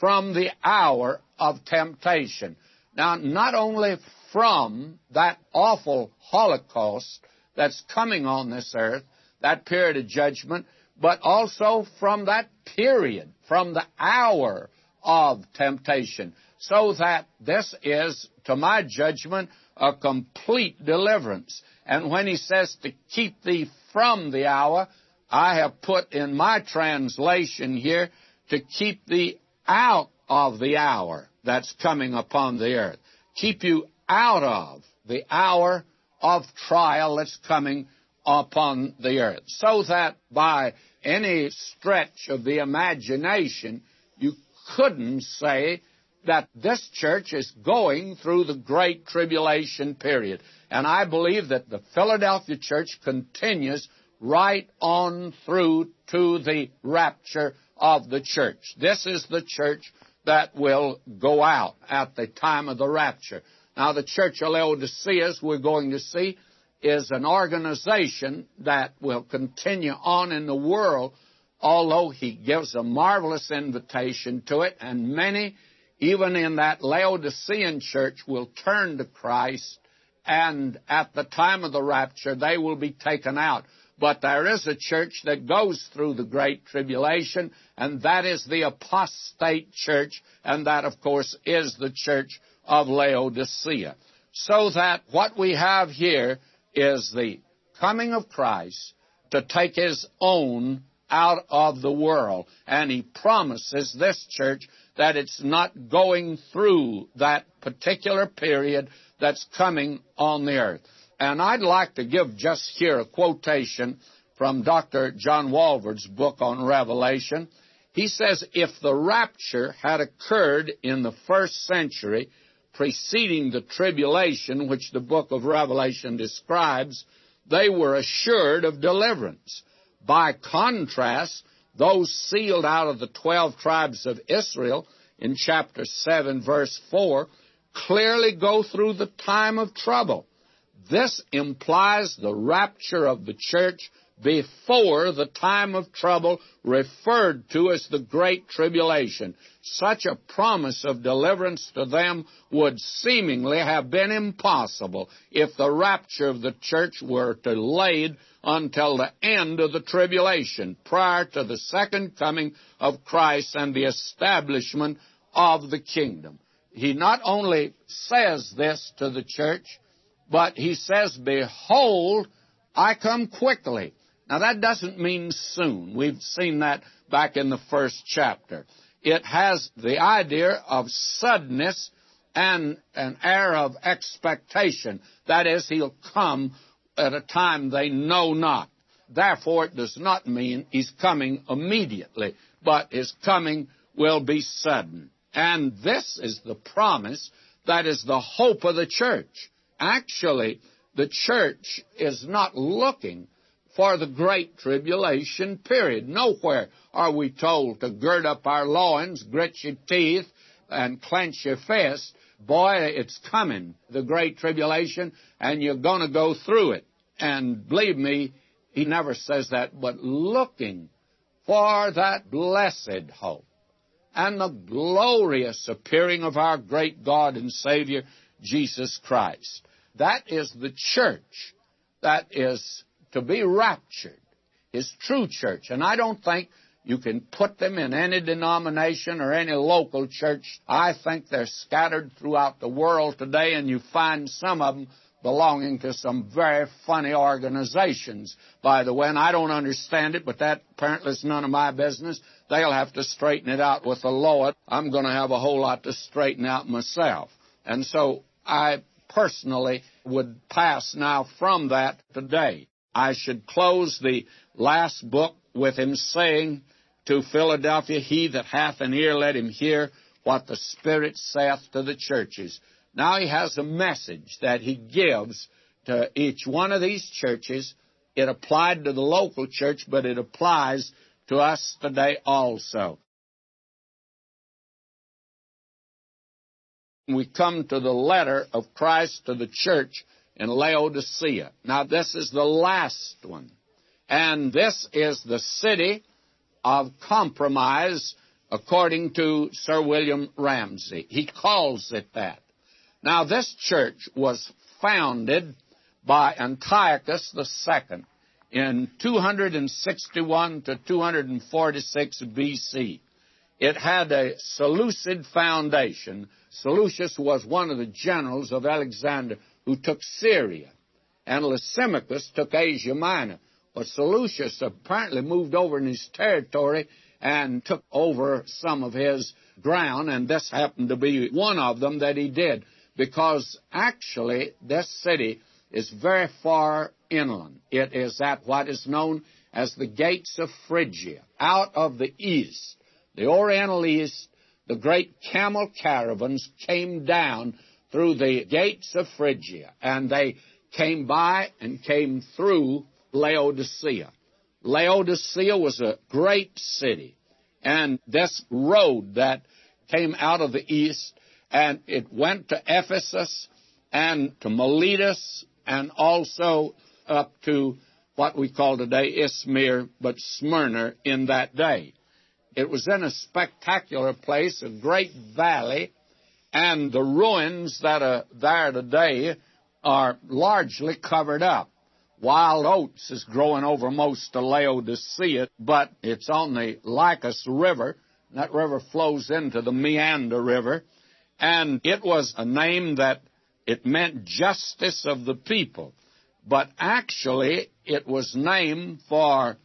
from the hour of temptation. Now, not only from that awful Holocaust that's coming on this earth, that period of judgment, but also from that period, from the hour of temptation. So that this is, to my judgment, a complete deliverance. And when he says to keep thee from the hour, I have put in my translation here to keep thee out of the hour that's coming upon the earth. Keep you out of the hour of trial that's coming upon the earth. So that by any stretch of the imagination, you couldn't say that this church is going through the great tribulation period. And I believe that the Philadelphia church continues right on through to the rapture of the church. This is the church that will go out at the time of the rapture. Now, the church of Laodicea, we're going to see, is an organization that will continue on in the world, although he gives a marvelous invitation to it, and many, even in that Laodicean church, will turn to Christ, and at the time of the rapture, they will be taken out. But there is a church that goes through the Great Tribulation, and that is the apostate church, and that, of course, is the church of Laodicea. So that what we have here is the coming of Christ to take his own out of the world. And he promises this church that it's not going through that particular period that's coming on the earth. And I'd like to give just here a quotation from Dr. John Walvoord's book on Revelation. He says, if the rapture had occurred in the first century, preceding the tribulation which the book of Revelation describes, they were assured of deliverance. By contrast, those sealed out of the twelve tribes of Israel in chapter 7, verse 4, clearly go through the time of trouble. This implies the rapture of the church before the time of trouble referred to as the Great Tribulation. Such a promise of deliverance to them would seemingly have been impossible if the rapture of the church were delayed until the end of the tribulation, prior to the second coming of Christ and the establishment of the kingdom. He not only says this to the church, but he says, Behold, I come quickly. Now that doesn't mean soon. We've seen that back in the first chapter. It has the idea of suddenness and an air of expectation. That is, he'll come at a time they know not. Therefore, it does not mean he's coming immediately, but his coming will be sudden. And this is the promise that is the hope of the church. Actually, the church is not looking for the great tribulation period. Nowhere are we told to gird up our loins, grit your teeth, and clench your fist. Boy, it's coming, the great tribulation, and you're going to go through it. And believe me, he never says that, but looking for that blessed hope and the glorious appearing of our great God and Savior, Jesus Christ. That is the church that is to be raptured, his true church. And I don't think you can put them in any denomination or any local church. I think they're scattered throughout the world today, and you find some of them belonging to some very funny organizations, by the way, and I don't understand it, but that apparently is none of my business. They'll have to straighten it out with the Lord. I'm going to have a whole lot to straighten out myself. And so I personally would pass now from that today. I should close the last book with him saying to Philadelphia, He that hath an ear, let him hear what the Spirit saith to the churches. Now he has a message that he gives to each one of these churches. It applied to the local church, but it applies to us today also. We come to the letter of Christ to the church in Laodicea. Now, this is the last one. And this is the city of compromise, according to Sir William Ramsay. He calls it that. Now, this church was founded by Antiochus II in 261 to 246 BC. It had a Seleucid foundation. Seleucus was one of the generals of Alexander who took Syria, and Lysimachus took Asia Minor. But Seleucus apparently moved over in his territory and took over some of his ground, and this happened to be one of them that he did because actually this city is very far inland. It is at what is known as the gates of Phrygia. Out of the east, the Oriental East, the great camel caravans came down through the gates of Phrygia, and they came by and came through Laodicea. Laodicea was a great city, and this road that came out of the east and it went to Ephesus and to Miletus and also up to what we call today Izmir, but Smyrna in that day. It was in a spectacular place, a great valley, and the ruins that are there today are largely covered up. Wild oats is growing over most of Laodicea, but it's on the Lycus River. That river flows into the Meander River and it was a name that it meant justice of the people. But actually, it was named for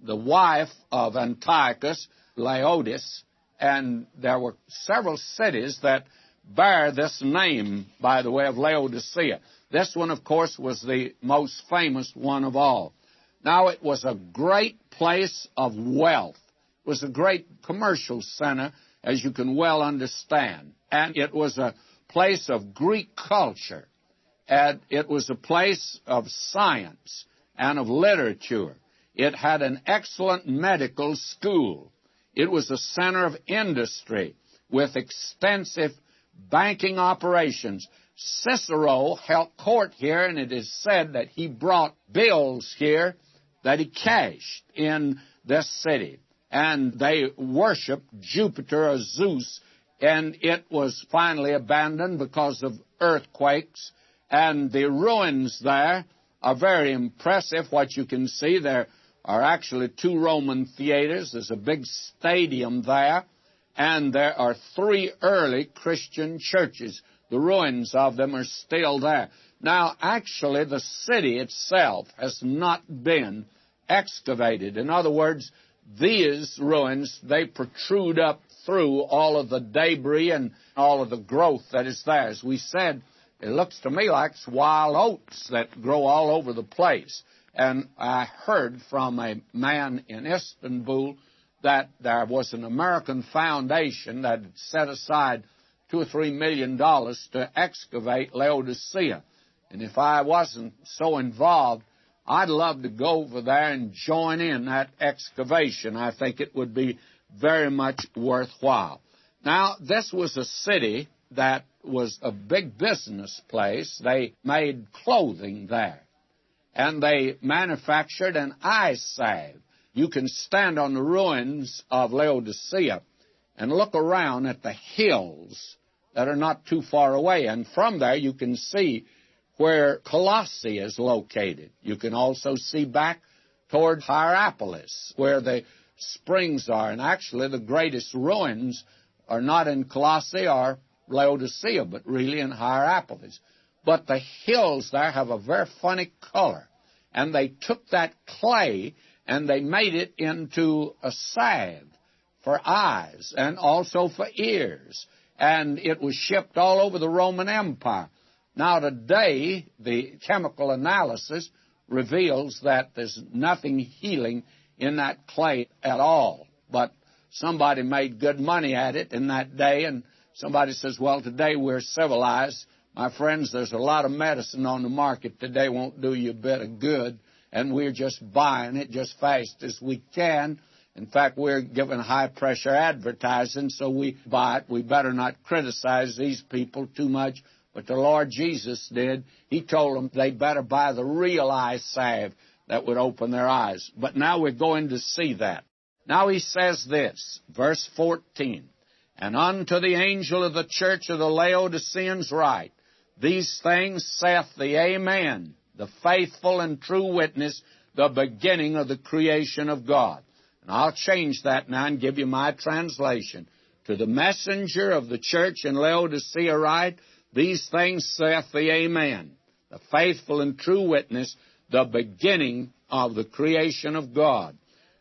the wife of Antiochus, Laodice, and there were several cities that bear this name, by the way, of Laodicea. This one, of course, was the most famous one of all. Now, it was a great place of wealth. It was a great commercial center, as you can well understand and it was a place of Greek culture. and it was a place of science and of literature. It had an excellent medical school. It was a center of industry with extensive banking operations. Cicero held court here, and it is said that he brought bills here that he cashed in this city. And they worshiped Jupiter or Zeus, and it was finally abandoned because of earthquakes. And the ruins there are very impressive. What you can see there are actually two Roman theaters. There's a big stadium there, and there are three early Christian churches. The ruins of them are still there. Now, actually, the city itself has not been excavated. In other words, these ruins, they protrude up through all of the debris and all of the growth that is there. As we said, it looks to me like wild oats that grow all over the place. And I heard from a man in Istanbul that there was an American foundation that had set aside two or three million dollars to excavate Laodicea. And if I wasn't so involved, I'd love to go over there and join in that excavation. I think it would be very much worthwhile. Now, this was a city that was a big business place. They made clothing there and they manufactured an eye salve. You can stand on the ruins of Laodicea and look around at the hills that are not too far away, and from there you can see where Colossae is located. You can also see back toward Hierapolis, where the springs are, and actually the greatest ruins are not in Colossae or Laodicea, but really in Hierapolis. But the hills there have a very funny color. And they took that clay and they made it into a salve for eyes and also for ears. And it was shipped all over the Roman Empire. Now, today, the chemical analysis reveals that there's nothing healing in that clay at all. But somebody made good money at it in that day, and somebody says, well, today we're civilized my friends, there's a lot of medicine on the market today won't do you a bit of good, and we're just buying it just fast as we can. In fact, we're given high pressure advertising, so we buy it. We better not criticize these people too much. But the Lord Jesus did. He told them they better buy the real eye salve that would open their eyes. But now we're going to see that. Now he says this, verse 14, And unto the angel of the church of the Laodiceans write, these things saith the Amen, the faithful and true witness, the beginning of the creation of God. And I'll change that now and give you my translation. To the messenger of the church in Laodicea write, These things saith the Amen, the faithful and true witness, the beginning of the creation of God.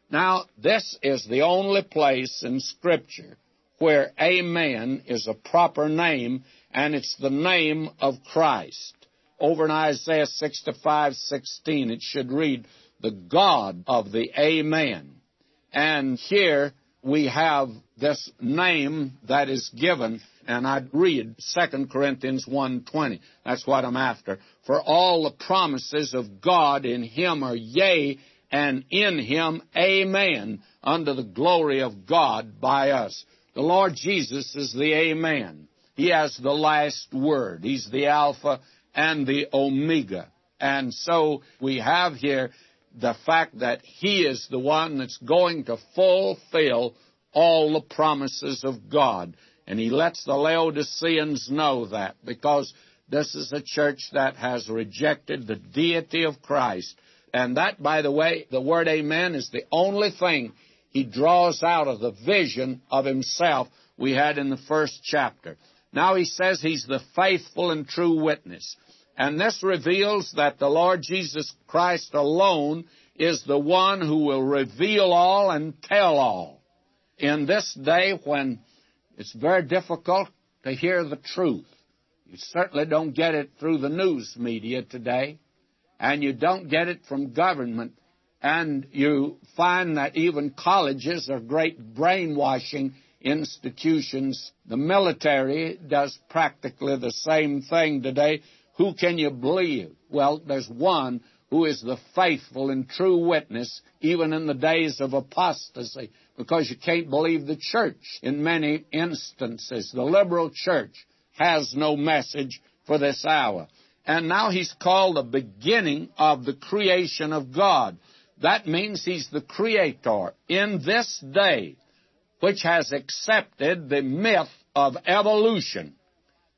Now, this is the only place in Scripture where Amen is a proper name and it's the name of Christ. Over in Isaiah 65:16, it should read, "The God of the Amen." And here we have this name that is given, and I'd read 2 Corinthians 1:20. That's what I'm after. For all the promises of God in Him are yea, and in Him Amen, unto the glory of God by us. The Lord Jesus is the Amen. He has the last word. He's the Alpha and the Omega. And so we have here the fact that He is the one that's going to fulfill all the promises of God. And He lets the Laodiceans know that because this is a church that has rejected the deity of Christ. And that, by the way, the word amen is the only thing he draws out of the vision of himself we had in the first chapter. Now he says he's the faithful and true witness. And this reveals that the Lord Jesus Christ alone is the one who will reveal all and tell all. In this day when it's very difficult to hear the truth, you certainly don't get it through the news media today, and you don't get it from government, and you find that even colleges are great brainwashing institutions. The military does practically the same thing today. who can you believe? Well, there's one who is the faithful and true witness even in the days of apostasy because you can't believe the church in many instances. The liberal church has no message for this hour. And now he's called the beginning of the creation of God. That means he's the creator in this day, which has accepted the myth of evolution.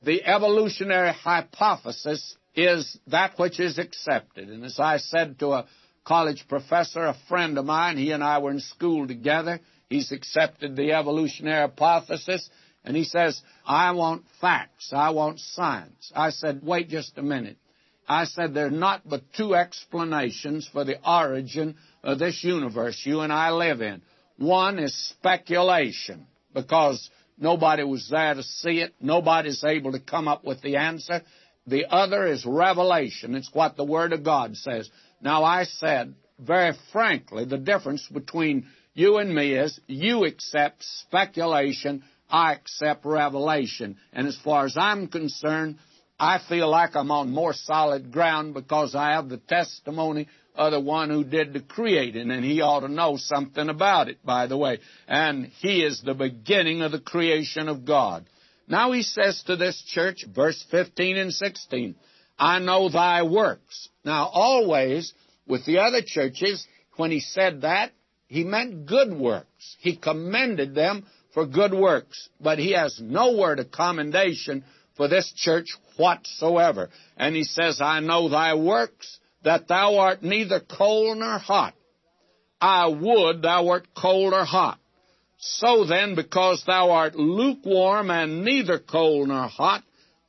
The evolutionary hypothesis is that which is accepted. And as I said to a college professor, a friend of mine, he and I were in school together. He's accepted the evolutionary hypothesis, and he says, I want facts. I want science. I said, wait just a minute. I said, there are not but two explanations for the origin of this universe you and I live in. One is speculation, because nobody was there to see it. Nobody's able to come up with the answer. The other is revelation. It's what the Word of God says. Now, I said very frankly, the difference between you and me is you accept speculation, I accept revelation. And as far as I'm concerned, I feel like I'm on more solid ground because I have the testimony of the one who did the creating, and he ought to know something about it, by the way. And he is the beginning of the creation of God. Now he says to this church, verse 15 and 16, I know thy works. Now always, with the other churches, when he said that, he meant good works. He commended them for good works. But he has no word of commendation for this church whatsoever. And he says, I know thy works, that thou art neither cold nor hot. I would thou wert cold or hot. So then, because thou art lukewarm and neither cold nor hot,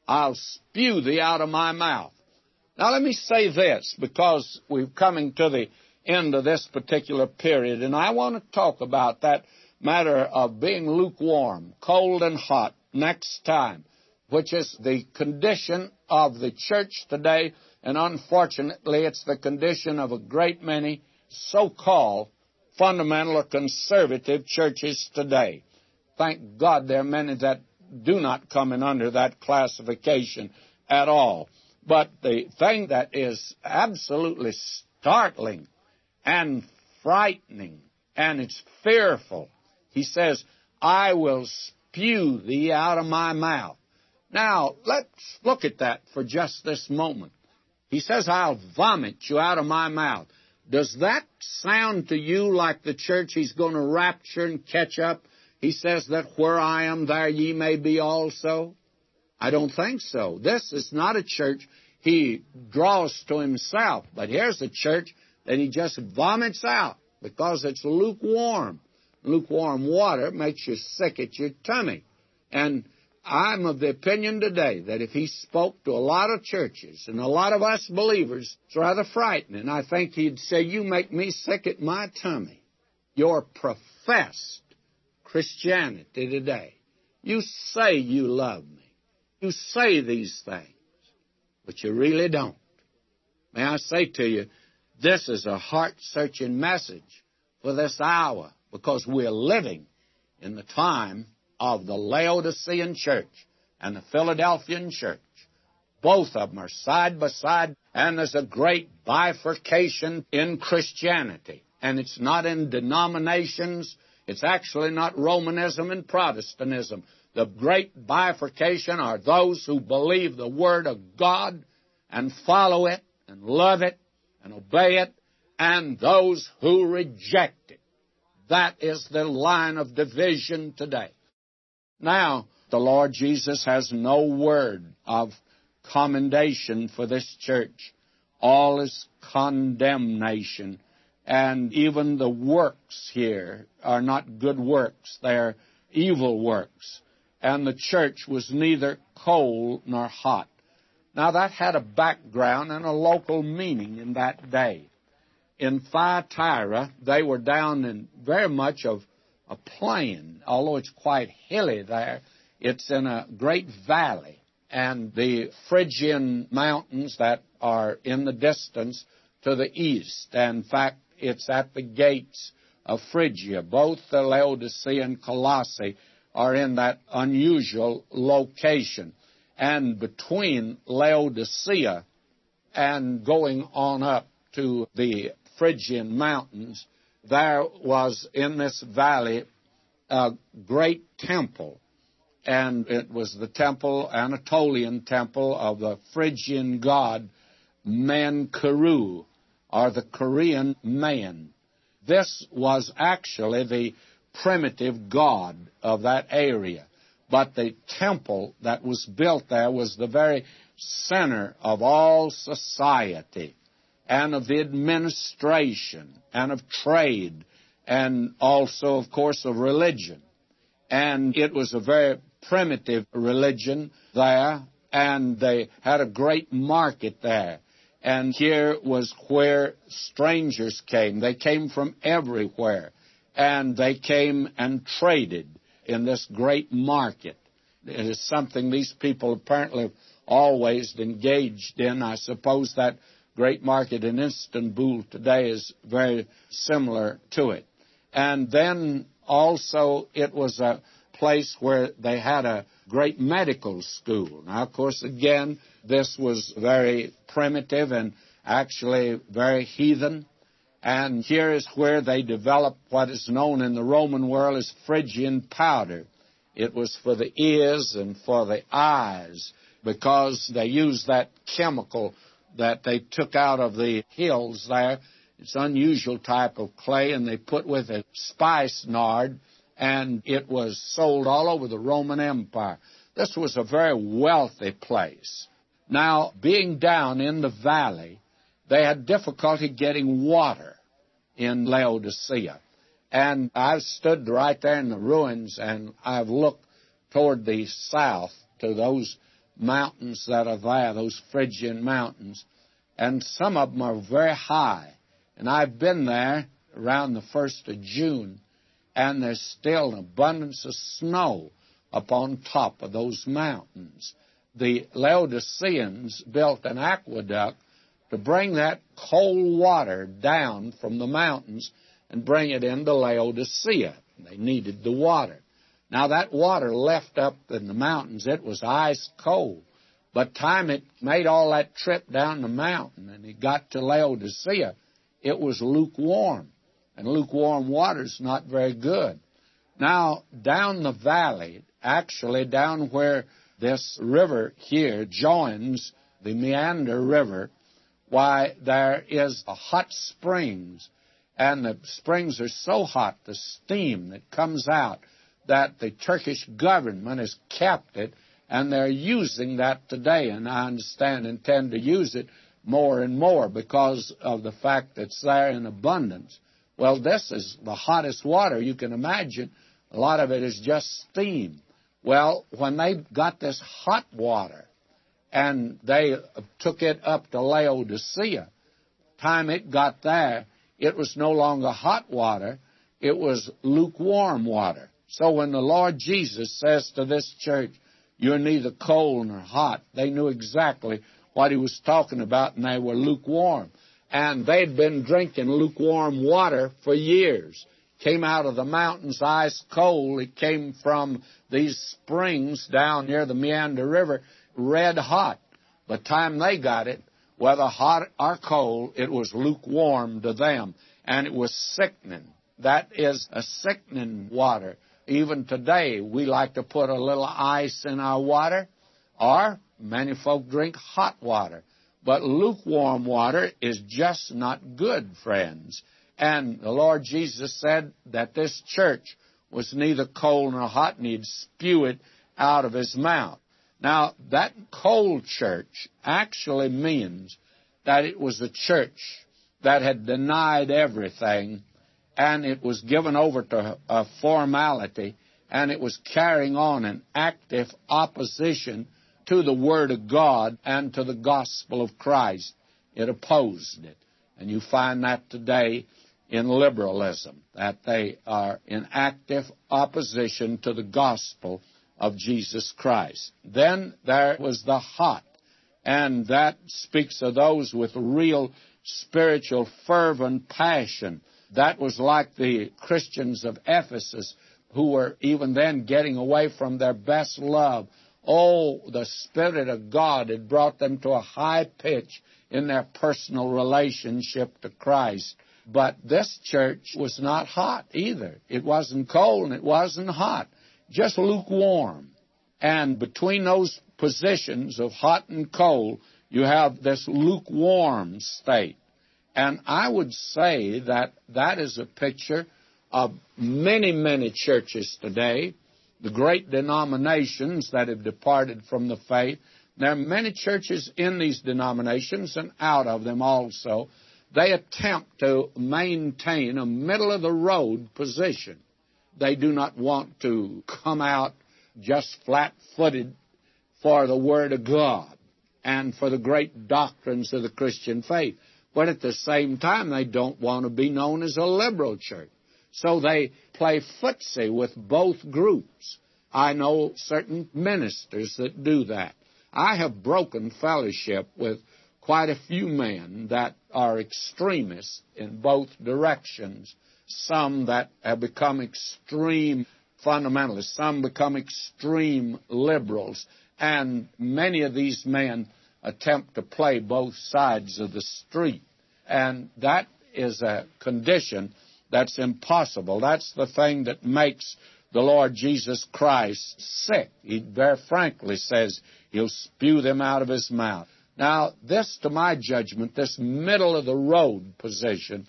I'll spew thee out of my mouth. Now let me say this, because we're coming to the end of this particular period, and I want to talk about that matter of being lukewarm, cold and hot, next time, which is the condition of the church today, and unfortunately it's the condition of a great many so-called fundamental or conservative churches today. Thank God there are many that do not come in under that classification at all. But the thing that is absolutely startling and frightening and it's fearful, he says, I will spew thee out of my mouth. Now, let's look at that for just this moment. He says, I'll vomit you out of my mouth. Does that sound to you like the church he's going to rapture and catch up? He says that where I am, there ye may be also. I don't think so. This is not a church he draws to himself, but here's a church that he just vomits out because it's lukewarm. Lukewarm water makes you sick at your tummy. And I'm of the opinion today that if he spoke to a lot of churches and a lot of us believers, it's rather frightening. I think he'd say, You make me sick at my tummy. Your professed Christianity today. You say you love me. You say these things, but you really don't. May I say to you, this is a heart searching message for this hour because we're living in the time of the Laodicean church and the Philadelphian church. Both of them are side by side, and there's a great bifurcation in Christianity. And it's not in denominations, it's actually not Romanism and Protestantism. The great bifurcation are those who believe the Word of God and follow it and love it and obey it, and those who reject it. That is the line of division today. Now, the Lord Jesus has no word of commendation for this church. All is condemnation. And even the works here are not good works, they're evil works. And the church was neither cold nor hot. Now, that had a background and a local meaning in that day. In Thyatira, they were down in very much of a plain, although it's quite hilly there. It's in a great valley, and the Phrygian mountains that are in the distance to the east. In fact, it's at the gates of Phrygia. Both the Laodicea and Colossae are in that unusual location. And between Laodicea and going on up to the Phrygian mountains, there was in this valley a great temple. And it was the temple, Anatolian temple of the Phrygian god Menkaru, or the Carian man. This was actually the primitive god of that area. But the temple that was built there was the very center of all society and of the administration and of trade and also, of course, of religion. And it was a very primitive religion there, and they had a great market there. And here was where strangers came. They came from everywhere. And they came and traded in this great market. It is something these people apparently always engaged in. I suppose that great market in Istanbul today is very similar to it. And then also it was a place where they had a great medical school. Now, of course, again, this was very primitive and actually very heathen. And here is where they developed what is known in the Roman world as Phrygian powder. It was for the ears and for the eyes because they used that chemical that they took out of the hills there. It's unusual type of clay, and they put with it spikenard, and it was sold all over the Roman Empire. This was a very wealthy place. Now, being down in the valley, they had difficulty getting water in Laodicea. And I've stood right there in the ruins and I've looked toward the south to those mountains that are there, those Phrygian mountains. And some of them are very high. And I've been there around the 1st of June, and there's still an abundance of snow upon top of those mountains the Laodiceans built an aqueduct to bring that cold water down from the mountains and bring it into Laodicea. They needed the water. Now that water left up in the mountains, it was ice cold. But time it made all that trip down the mountain and it got to Laodicea, it was lukewarm. And lukewarm water's not very good. Now, down the valley, actually down where this river here joins the Meander River, why there is a hot springs, and the springs are so hot, the steam that comes out, that the Turkish government has kept it, and they're using that today, and I understand intend to use it more and more because of the fact that it's there in abundance. Well, this is the hottest water you can imagine. A lot of it is just steam. Well, when they got this hot water and they took it up to Laodicea, time it got there, it was no longer hot water, it was lukewarm water. So when the Lord Jesus says to this church, you're neither cold nor hot, they knew exactly what he was talking about and they were lukewarm. And they'd been drinking lukewarm water for years came out of the mountains ice cold. It came from these springs down near the Meander River, red hot. By the time they got it, whether hot or cold, it was lukewarm to them, and it was sickening. That is a sickening water. Even today, we like to put a little ice in our water, or many folk drink hot water. But lukewarm water is just not good, friends. And the Lord Jesus said that this church was neither cold nor hot, and he'd spew it out of his mouth. Now, that cold church actually means that it was a church that had denied everything, and it was given over to a formality, and it was carrying on an active opposition to the Word of God and to the gospel of Christ. It opposed it. And you find that today in liberalism, that they are in active opposition to the gospel of Jesus Christ. Then there was the hot, and that speaks of those with real spiritual fervent passion. That was like the Christians of Ephesus who were even then getting away from their best love Oh, the Spirit of God had brought them to a high pitch in their personal relationship to Christ. But this church was not hot either. It wasn't cold and it wasn't hot, just lukewarm. And between those positions of hot and cold, you have this lukewarm state. And I would say that that is a picture of many, many churches today, the great denominations that have departed from the faith. There are many churches in these denominations and out of them also. They attempt to maintain a middle of the road position. They do not want to come out just flat footed for the Word of God and for the great doctrines of the Christian faith. But at the same time, they don't want to be known as a liberal church. So they play footsie with both groups. I know certain ministers that do that. I have broken fellowship with quite a few men that are extremists in both directions. Some that have become extreme fundamentalists, some become extreme liberals, and many of these men attempt to play both sides of the street. And that is a condition that's impossible. That's the thing that makes the Lord Jesus Christ sick. He very frankly says he'll spew them out of his mouth. Now, this, to my judgment, this middle of the road position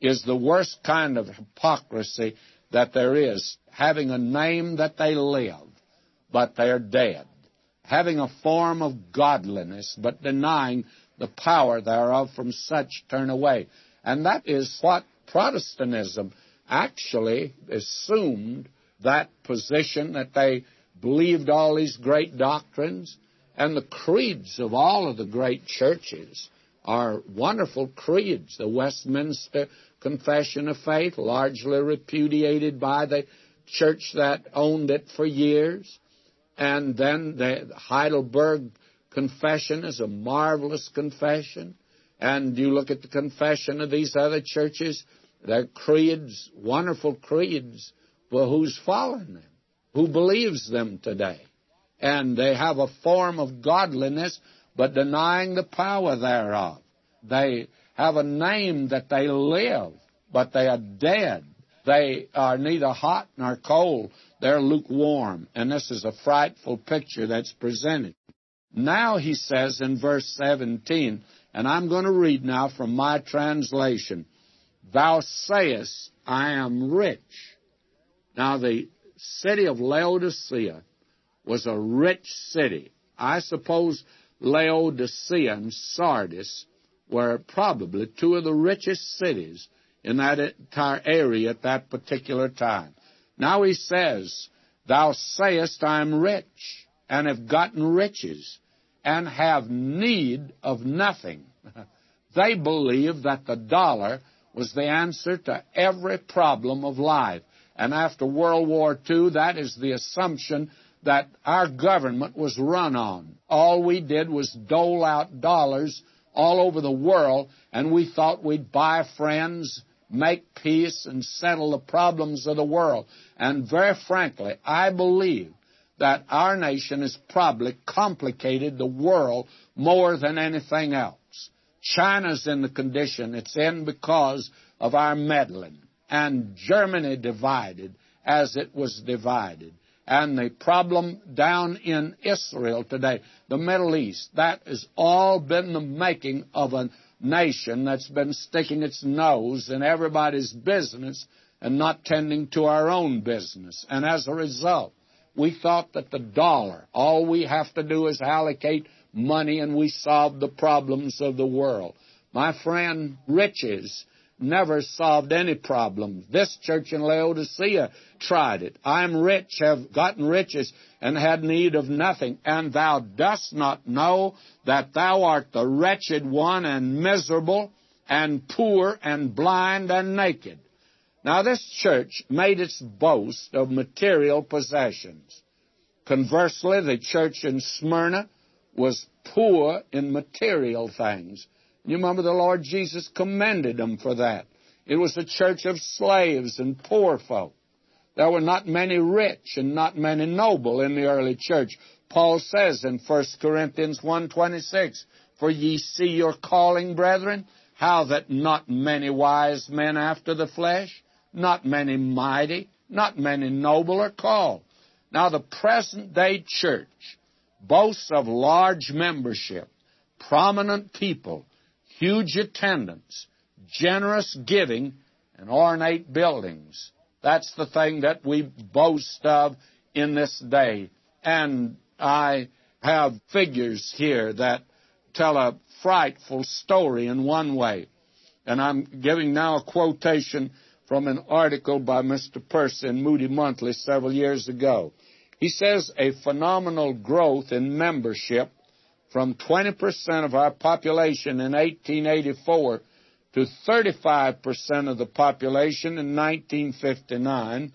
is the worst kind of hypocrisy that there is. Having a name that they live, but they're dead having a form of godliness, but denying the power thereof, from such turn away. And that is what Protestantism actually assumed that position that they believed all these great doctrines. And the creeds of all of the great churches are wonderful creeds. The Westminster Confession of Faith, largely repudiated by the church that owned it for years. And then the Heidelberg Confession is a marvelous confession. And you look at the confession of these other churches, their creeds, wonderful creeds, but who's following them? Who believes them today? And they have a form of godliness, but denying the power thereof. They have a name that they live, but they are dead. They are neither hot nor cold. They're lukewarm. And this is a frightful picture that's presented. Now he says in verse 17, and I'm going to read now from my translation, Thou sayest, I am rich. Now the city of Laodicea was a rich city. I suppose Laodicea and Sardis were probably two of the richest cities in that entire area at that particular time. Now he says, Thou sayest, I am rich, and have gotten riches, and have need of nothing. they believe that the dollar was the answer to every problem of life. And after World War II, that is the assumption that our government was run on. All we did was dole out dollars all over the world, and we thought we'd buy friends make peace and settle the problems of the world. And very frankly, I believe that our nation has probably complicated the world more than anything else. China's in the condition it's in because of our meddling. And Germany divided as it was divided. And the problem down in Israel today, the Middle East, that has all been the making of an nation that's been sticking its nose in everybody's business and not tending to our own business. And as a result, we thought that the dollar, all we have to do is allocate money and we solve the problems of the world. My friend, riches never solved any problem. This church in Laodicea tried it. I am rich, have gotten riches, and had need of nothing. And thou dost not know that thou art the wretched one and miserable and poor and blind and naked. Now, this church made its boast of material possessions. Conversely, the church in Smyrna was poor in material things. You remember the Lord Jesus commended them for that. It was a church of slaves and poor folk. There were not many rich and not many noble in the early church. Paul says in 1 Corinthians 1.26, For ye see your calling, brethren, how that not many wise men after the flesh, not many mighty, not many noble are called. Now the present day church boasts of large membership, prominent people, huge attendance, generous giving, and ornate buildings. That's the thing that we boast of in this day. And I have figures here that tell a frightful story in one way. And I'm giving now a quotation from an article by Mr. Percy in Moody Monthly several years ago. He says a phenomenal growth in membership from 20% of our population in 1884 to 35% of the population in 1959.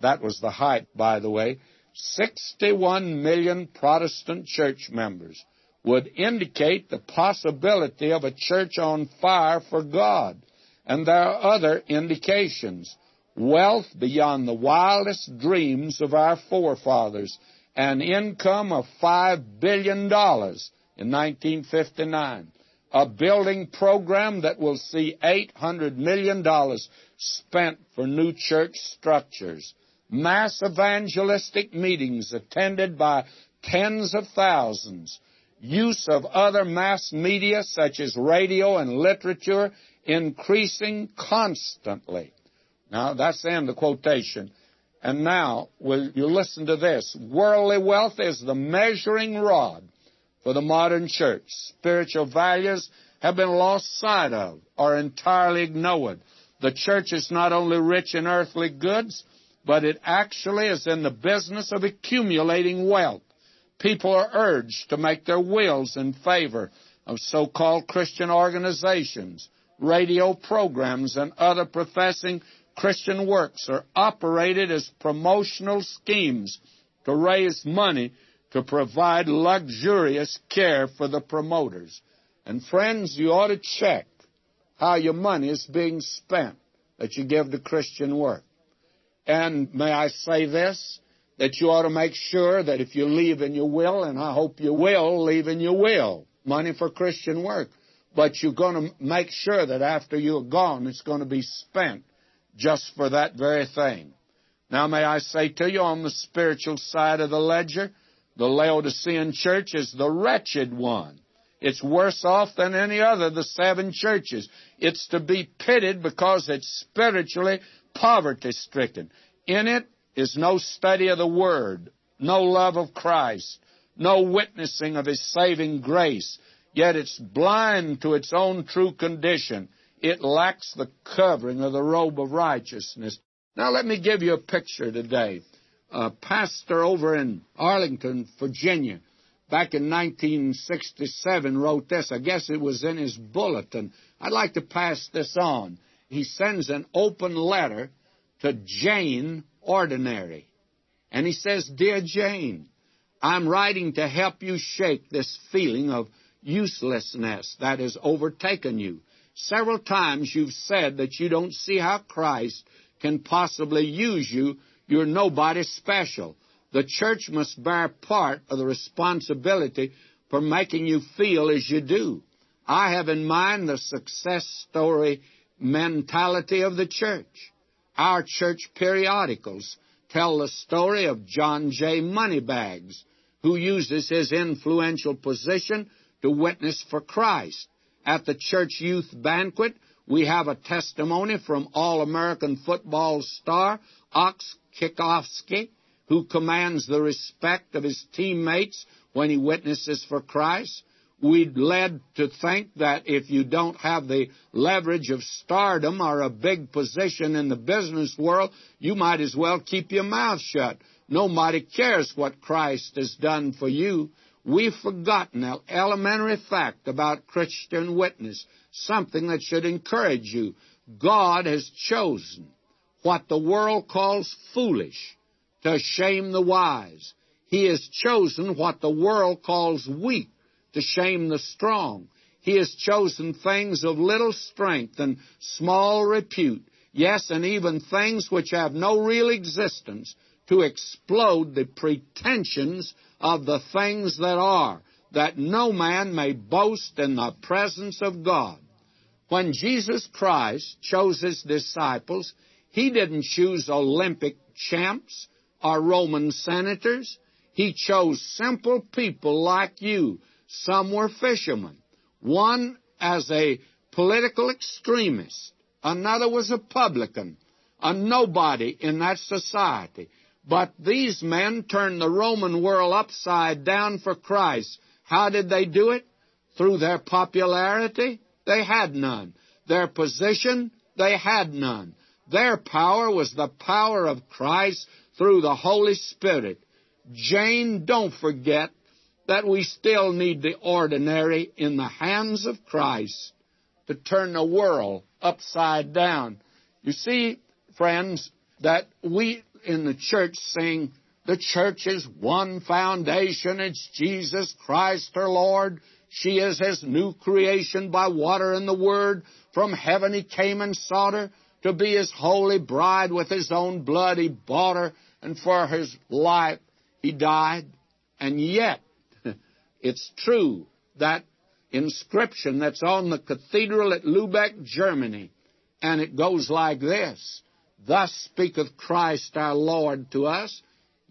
That was the height, by the way. 61 million Protestant church members would indicate the possibility of a church on fire for God. And there are other indications. Wealth beyond the wildest dreams of our forefathers. An income of $5 billion in 1959 a building program that will see $800 million spent for new church structures, mass evangelistic meetings attended by tens of thousands, use of other mass media such as radio and literature increasing constantly. Now, that's the end of the quotation. And now, will you listen to this? Worldly wealth is the measuring rod for the modern church. Spiritual values have been lost sight of or entirely ignored. The church is not only rich in earthly goods, but it actually is in the business of accumulating wealth. People are urged to make their wills in favor of so-called Christian organizations. Radio programs and other professing Christian works are operated as promotional schemes to raise money to provide luxurious care for the promoters. And friends, you ought to check how your money is being spent that you give to Christian work. And may I say this? That you ought to make sure that if you leave in your will, and I hope you will leave in your will, money for Christian work, but you're going to make sure that after you're gone, it's going to be spent just for that very thing. Now, may I say to you on the spiritual side of the ledger, the Laodicean church is the wretched one. It's worse off than any other of the seven churches. It's to be pitied because it's spiritually poverty stricken. In it is no study of the Word, no love of Christ, no witnessing of His saving grace. Yet it's blind to its own true condition. It lacks the covering of the robe of righteousness. Now let me give you a picture today a pastor over in Arlington, Virginia, back in 1967 wrote this. I guess it was in his bulletin. I'd like to pass this on. He sends an open letter to Jane Ordinary. And he says, Dear Jane, I'm writing to help you shake this feeling of uselessness that has overtaken you. Several times you've said that you don't see how Christ can possibly use you you're nobody special. The church must bear part of the responsibility for making you feel as you do. I have in mind the success story mentality of the church. Our church periodicals tell the story of John J. Moneybags, who uses his influential position to witness for Christ. At the church youth banquet, we have a testimony from All American football star Ox Kikowski, who commands the respect of his teammates when he witnesses for Christ. We'd led to think that if you don't have the leverage of stardom or a big position in the business world, you might as well keep your mouth shut. Nobody cares what Christ has done for you. We've forgotten an elementary fact about Christian witness, something that should encourage you. God has chosen what the world calls foolish to shame the wise. He has chosen what the world calls weak to shame the strong. He has chosen things of little strength and small repute, yes, and even things which have no real existence to explode the pretensions of the things that are, that no man may boast in the presence of God. When Jesus Christ chose his disciples, he didn't choose Olympic champs or Roman senators. He chose simple people like you. Some were fishermen. One as a political extremist. Another was a publican, a nobody in that society. But these men turned the Roman world upside down for Christ. How did they do it? Through their popularity? They had none. Their position? They had none. Their power was the power of Christ through the Holy Spirit. Jane, don't forget that we still need the ordinary in the hands of Christ to turn the world upside down. You see, friends, that we in the church sing, the church is one foundation. It's Jesus Christ her Lord. She is his new creation by water and the word. From heaven he came and sought her to be his holy bride with his own blood. He bought her and for his life he died. And yet, it's true that inscription that's on the cathedral at Lubeck, Germany, and it goes like this Thus speaketh Christ our Lord to us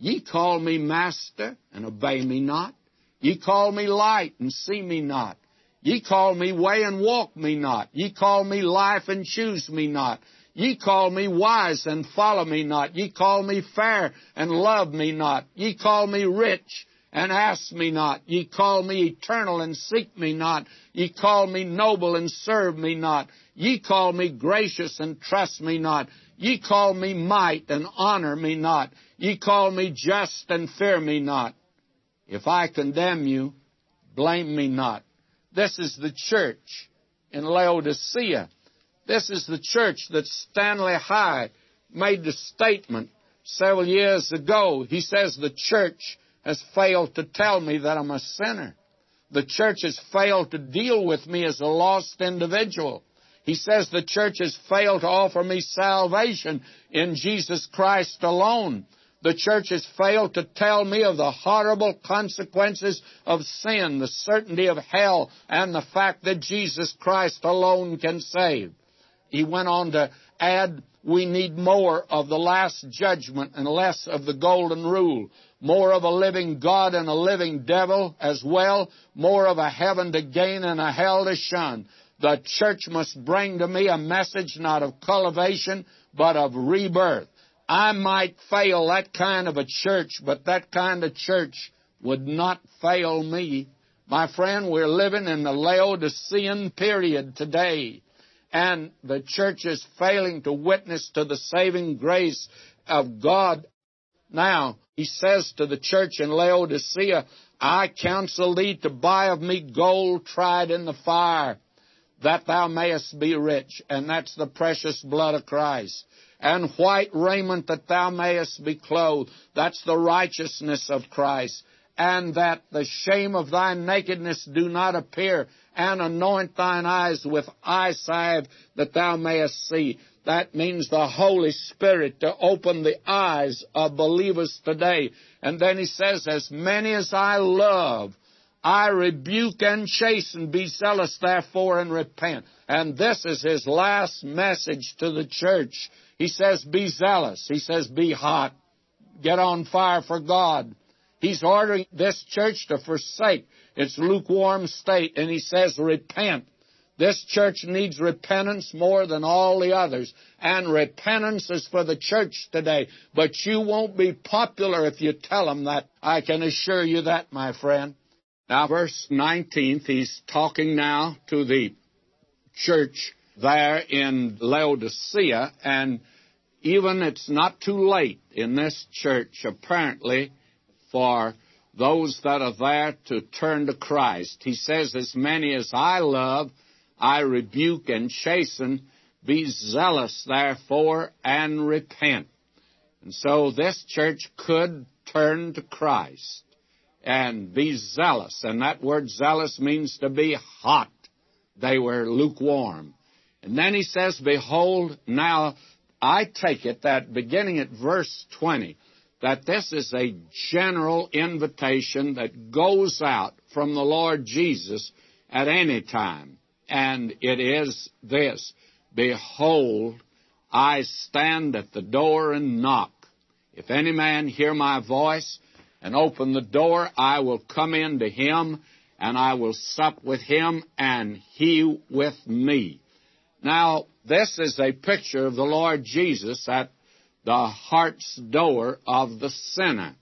Ye call me Master, and obey me not. Ye call me light, and see me not. Ye call me way, and walk me not. Ye call me life, and choose me not. Ye call me wise, and follow me not. Ye call me fair, and love me not. Ye call me rich, and ask me not. Ye call me eternal, and seek me not. Ye call me noble, and serve me not. Ye call me gracious, and trust me not. Ye call me might, and honor me not. Ye call me just, and fear me not. If I condemn you, blame me not. This is the church in Laodicea. This is the church that Stanley High made the statement several years ago. He says the church has failed to tell me that I'm a sinner. The church has failed to deal with me as a lost individual. He says the church has failed to offer me salvation in Jesus Christ alone. The church has failed to tell me of the horrible consequences of sin, the certainty of hell, and the fact that Jesus Christ alone can save. He went on to add, we need more of the last judgment and less of the golden rule. More of a living God and a living devil as well. More of a heaven to gain and a hell to shun. The church must bring to me a message not of cultivation, but of rebirth. I might fail that kind of a church, but that kind of church would not fail me. My friend, we're living in the Laodicean period today, and the church is failing to witness to the saving grace of God. Now, he says to the church in Laodicea, I counsel thee to buy of me gold tried in the fire that thou mayest be rich, and that's the precious blood of Christ. And white raiment that thou mayest be clothed, that's the righteousness of Christ. And that the shame of thy nakedness do not appear, and anoint thine eyes with eye salve that thou mayest see. That means the Holy Spirit to open the eyes of believers today. And then he says, as many as I love, I rebuke and chasten. Be zealous, therefore, and repent. And this is his last message to the church. He says, Be zealous. He says, Be hot. Get on fire for God. He's ordering this church to forsake its lukewarm state, and he says, Repent. This church needs repentance more than all the others. And repentance is for the church today. But you won't be popular if you tell them that. I can assure you that, my friend. Now, verse 19, he's talking now to the church there in Laodicea, and even it's not too late in this church, apparently, for those that are there to turn to Christ. He says, As many as I love, I rebuke and chasten. Be zealous, therefore, and repent. And so this church could turn to Christ and be zealous. And that word zealous means to be hot. They were lukewarm. And then he says, Behold, now I take it that beginning at verse 20, that this is a general invitation that goes out from the Lord Jesus at any time. And it is this Behold, I stand at the door and knock. If any man hear my voice and open the door, I will come in to him and I will sup with him and he with me. Now, this is a picture of the Lord Jesus at the heart's door of the sinner.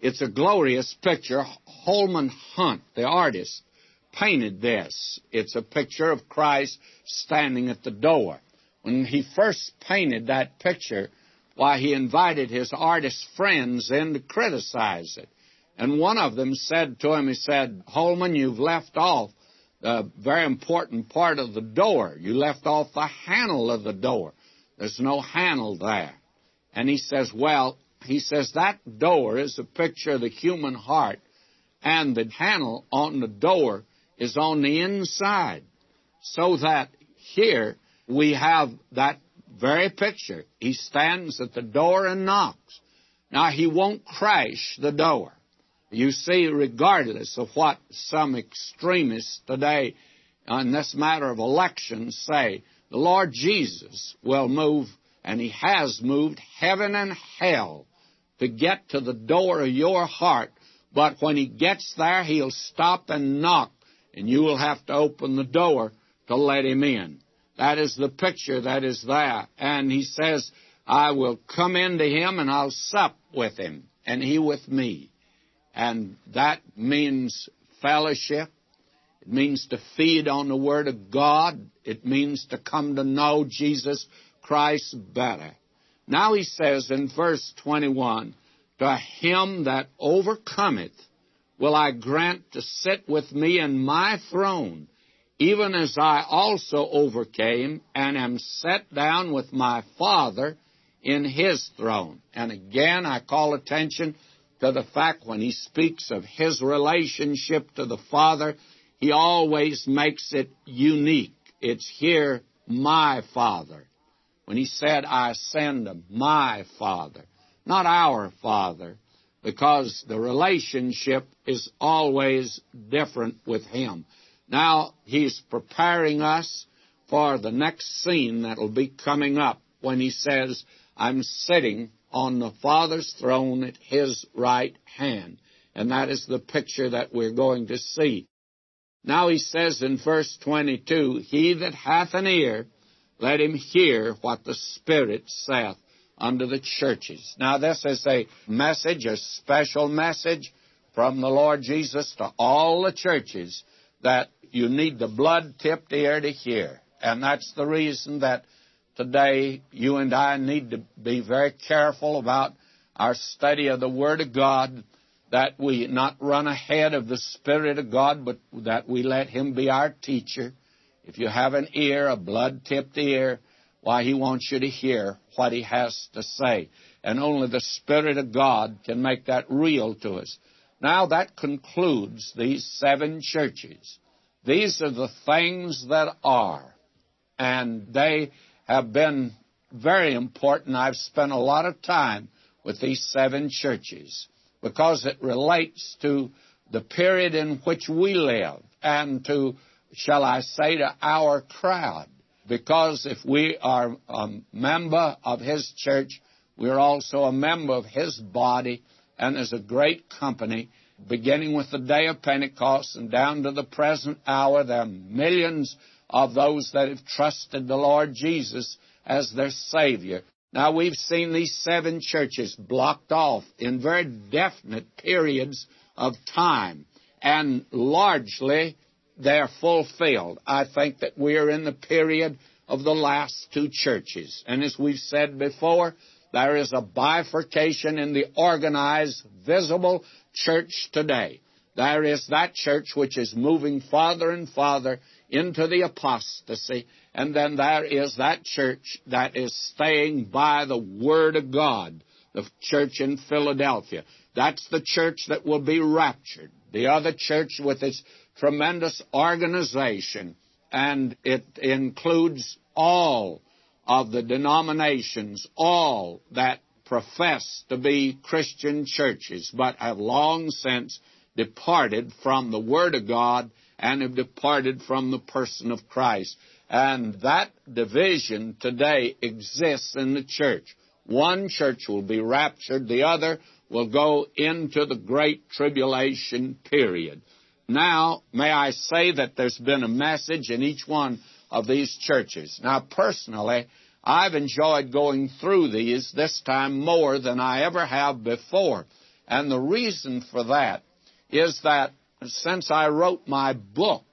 It's a glorious picture. Holman Hunt, the artist, painted this. It's a picture of Christ standing at the door. When he first painted that picture, why, he invited his artist friends in to criticize it. And one of them said to him, he said, Holman, you've left off a very important part of the door. You left off the handle of the door. There's no handle there. And he says, well, he says that door is a picture of the human heart, and the handle on the door is on the inside. So that here we have that very picture. He stands at the door and knocks. Now, he won't crash the door. You see, regardless of what some extremists today on this matter of elections say, the Lord Jesus will move, and He has moved heaven and hell to get to the door of your heart. But when He gets there, He'll stop and knock, and you will have to open the door to let Him in. That is the picture that is there. And He says, I will come into Him and I'll sup with Him, and He with me. And that means fellowship. It means to feed on the Word of God. It means to come to know Jesus Christ better. Now he says in verse 21, To him that overcometh will I grant to sit with me in my throne, even as I also overcame and am set down with my Father in his throne. And again, I call attention to the fact when he speaks of his relationship to the Father, he always makes it unique. It's here, my Father. When he said, I send my Father, not our Father, because the relationship is always different with him. Now, he's preparing us for the next scene that'll be coming up when he says, I'm sitting on the Father's throne at his right hand. And that is the picture that we're going to see. Now he says in verse 22, He that hath an ear, let him hear what the Spirit saith unto the churches. Now this is a message, a special message from the Lord Jesus to all the churches that you need the blood-tipped ear to hear. And that's the reason that today, you and I need to be very careful about our study of the Word of God, that we not run ahead of the Spirit of God, but that we let Him be our teacher. If you have an ear, a blood tipped ear, why, He wants you to hear what He has to say. And only the Spirit of God can make that real to us. Now, that concludes these seven churches. These are the things that are. And they have been very important. I've spent a lot of time with these seven churches because it relates to the period in which we live and to, shall I say, to our crowd. Because if we are a member of His church, we're also a member of His body, and there's a great company beginning with the day of Pentecost and down to the present hour. There are millions of those that have trusted the Lord Jesus as their Savior. Now, we've seen these seven churches blocked off in very definite periods of time, and largely they're fulfilled. I think that we are in the period of the last two churches. And as we've said before, there is a bifurcation in the organized, visible church today. There is that church which is moving farther and farther into the apostasy. And then there is that church that is staying by the Word of God, the church in Philadelphia. That's the church that will be raptured. The other church with its tremendous organization, and it includes all of the denominations, all that profess to be Christian churches, but have long since departed from the Word of God and have departed from the person of Christ. And that division today exists in the church. One church will be raptured, the other will go into the great tribulation period. Now, may I say that there's been a message in each one of these churches. Now, personally, I've enjoyed going through these this time more than I ever have before. And the reason for that is that since I wrote my book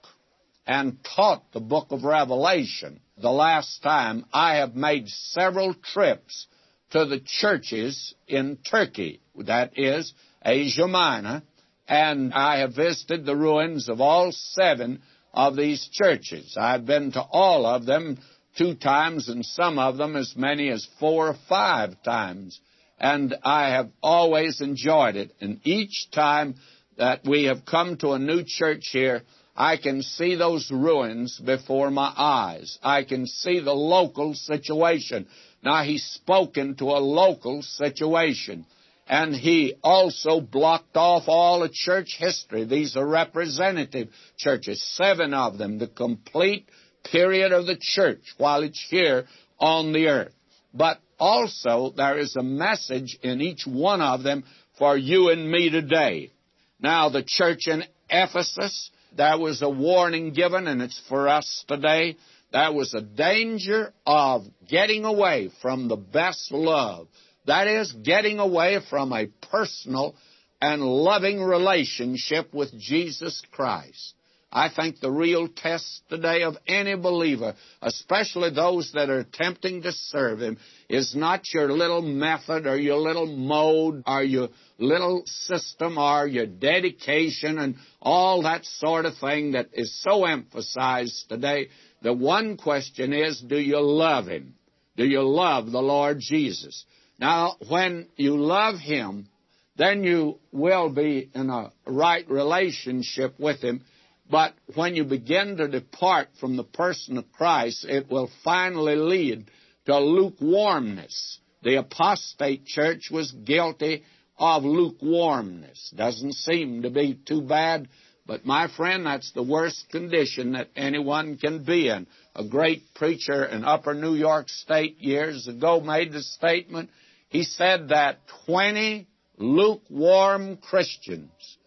and taught the book of Revelation the last time, I have made several trips to the churches in Turkey, that is, Asia Minor, and I have visited the ruins of all seven of these churches. I've been to all of them two times and some of them as many as four or five times. And I have always enjoyed it. And each time that we have come to a new church here, I can see those ruins before my eyes. I can see the local situation. Now, he's spoken to a local situation. And he also blocked off all the church history. These are representative churches, seven of them, the complete period of the church while it's here on the earth. But also, there is a message in each one of them for you and me today. Now, the church in Ephesus, there was a warning given, and it's for us today. There was a danger of getting away from the best love. That is, getting away from a personal and loving relationship with Jesus Christ. I think the real test today of any believer, especially those that are attempting to serve Him, is not your little method or your little mode or your little system or your dedication and all that sort of thing that is so emphasized today. The one question is, do you love Him? Do you love the Lord Jesus? Now, when you love Him, then you will be in a right relationship with Him but when you begin to depart from the person of Christ, it will finally lead to lukewarmness. The apostate church was guilty of lukewarmness. Doesn't seem to be too bad, but my friend, that's the worst condition that anyone can be in. A great preacher in upper New York State years ago made the statement. He said that 20 lukewarm Christians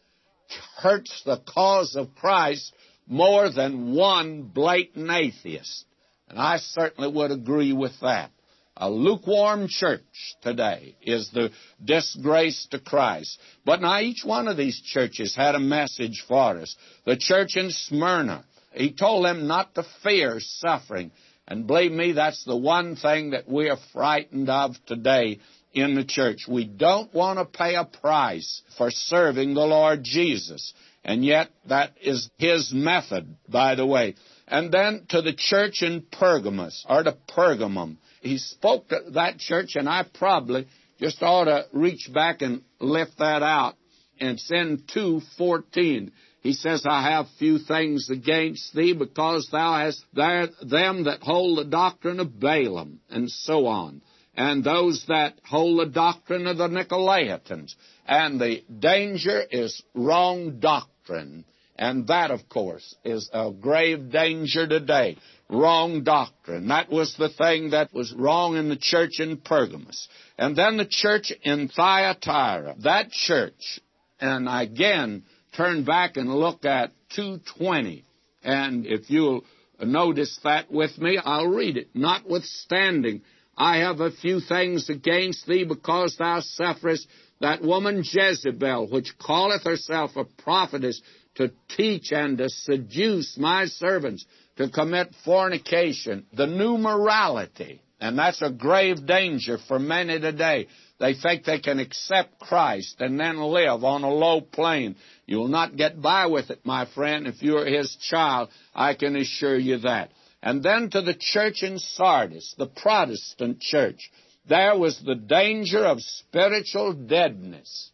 hurts the cause of Christ more than one blatant atheist. And I certainly would agree with that. A lukewarm church today is the disgrace to Christ. But now each one of these churches had a message for us. The church in Smyrna, he told them not to fear suffering. And believe me, that's the one thing that we are frightened of today in the church. We don't want to pay a price for serving the Lord Jesus. And yet, that is his method, by the way. And then to the church in Pergamos, or to Pergamum. He spoke to that church, and I probably just ought to reach back and lift that out. And in 2.14. He says, I have few things against thee, because thou hast there them that hold the doctrine of Balaam, and so on and those that hold the doctrine of the Nicolaitans. And the danger is wrong doctrine. And that, of course, is a grave danger today. Wrong doctrine. That was the thing that was wrong in the church in Pergamos. And then the church in Thyatira. That church, and again, turn back and look at 220. And if you'll notice that with me, I'll read it. Notwithstanding, I have a few things against thee, because thou sufferest that woman Jezebel, which calleth herself a prophetess, to teach and to seduce my servants to commit fornication, the new morality. And that's a grave danger for many today. They think they can accept Christ and then live on a low plane. You'll not get by with it, my friend, if you're His child. I can assure you that. And then to the church in Sardis, the Protestant church. There was the danger of spiritual deadness.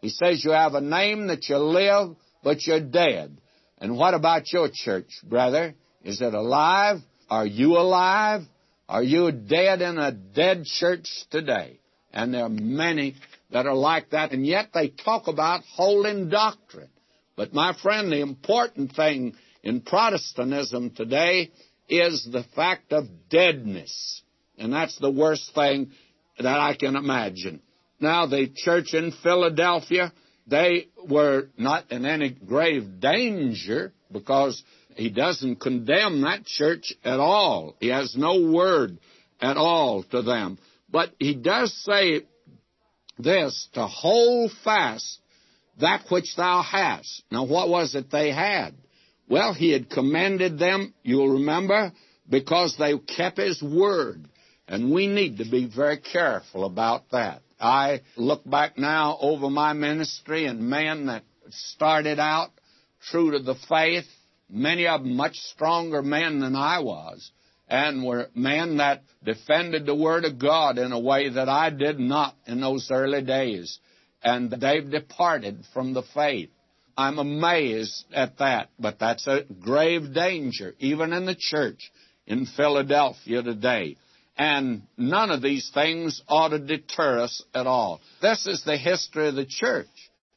He says you have a name that you live, but you're dead. And what about your church, brother? Is it alive? Are you alive? Are you dead in a dead church today? And there are many that are like that, and yet they talk about holding doctrine. But my friend, the important thing in Protestantism today is the fact of deadness. And that's the worst thing that I can imagine. Now, the church in Philadelphia, they were not in any grave danger because he doesn't condemn that church at all. He has no word at all to them. But he does say this to hold fast that which thou hast. Now, what was it they had? Well, he had commended them, you'll remember, because they kept his word. And we need to be very careful about that. I look back now over my ministry and men that started out true to the faith, many of them much stronger men than I was, and were men that defended the Word of God in a way that I did not in those early days. And they've departed from the faith. I'm amazed at that, but that's a grave danger, even in the church in Philadelphia today. And none of these things ought to deter us at all. This is the history of the church.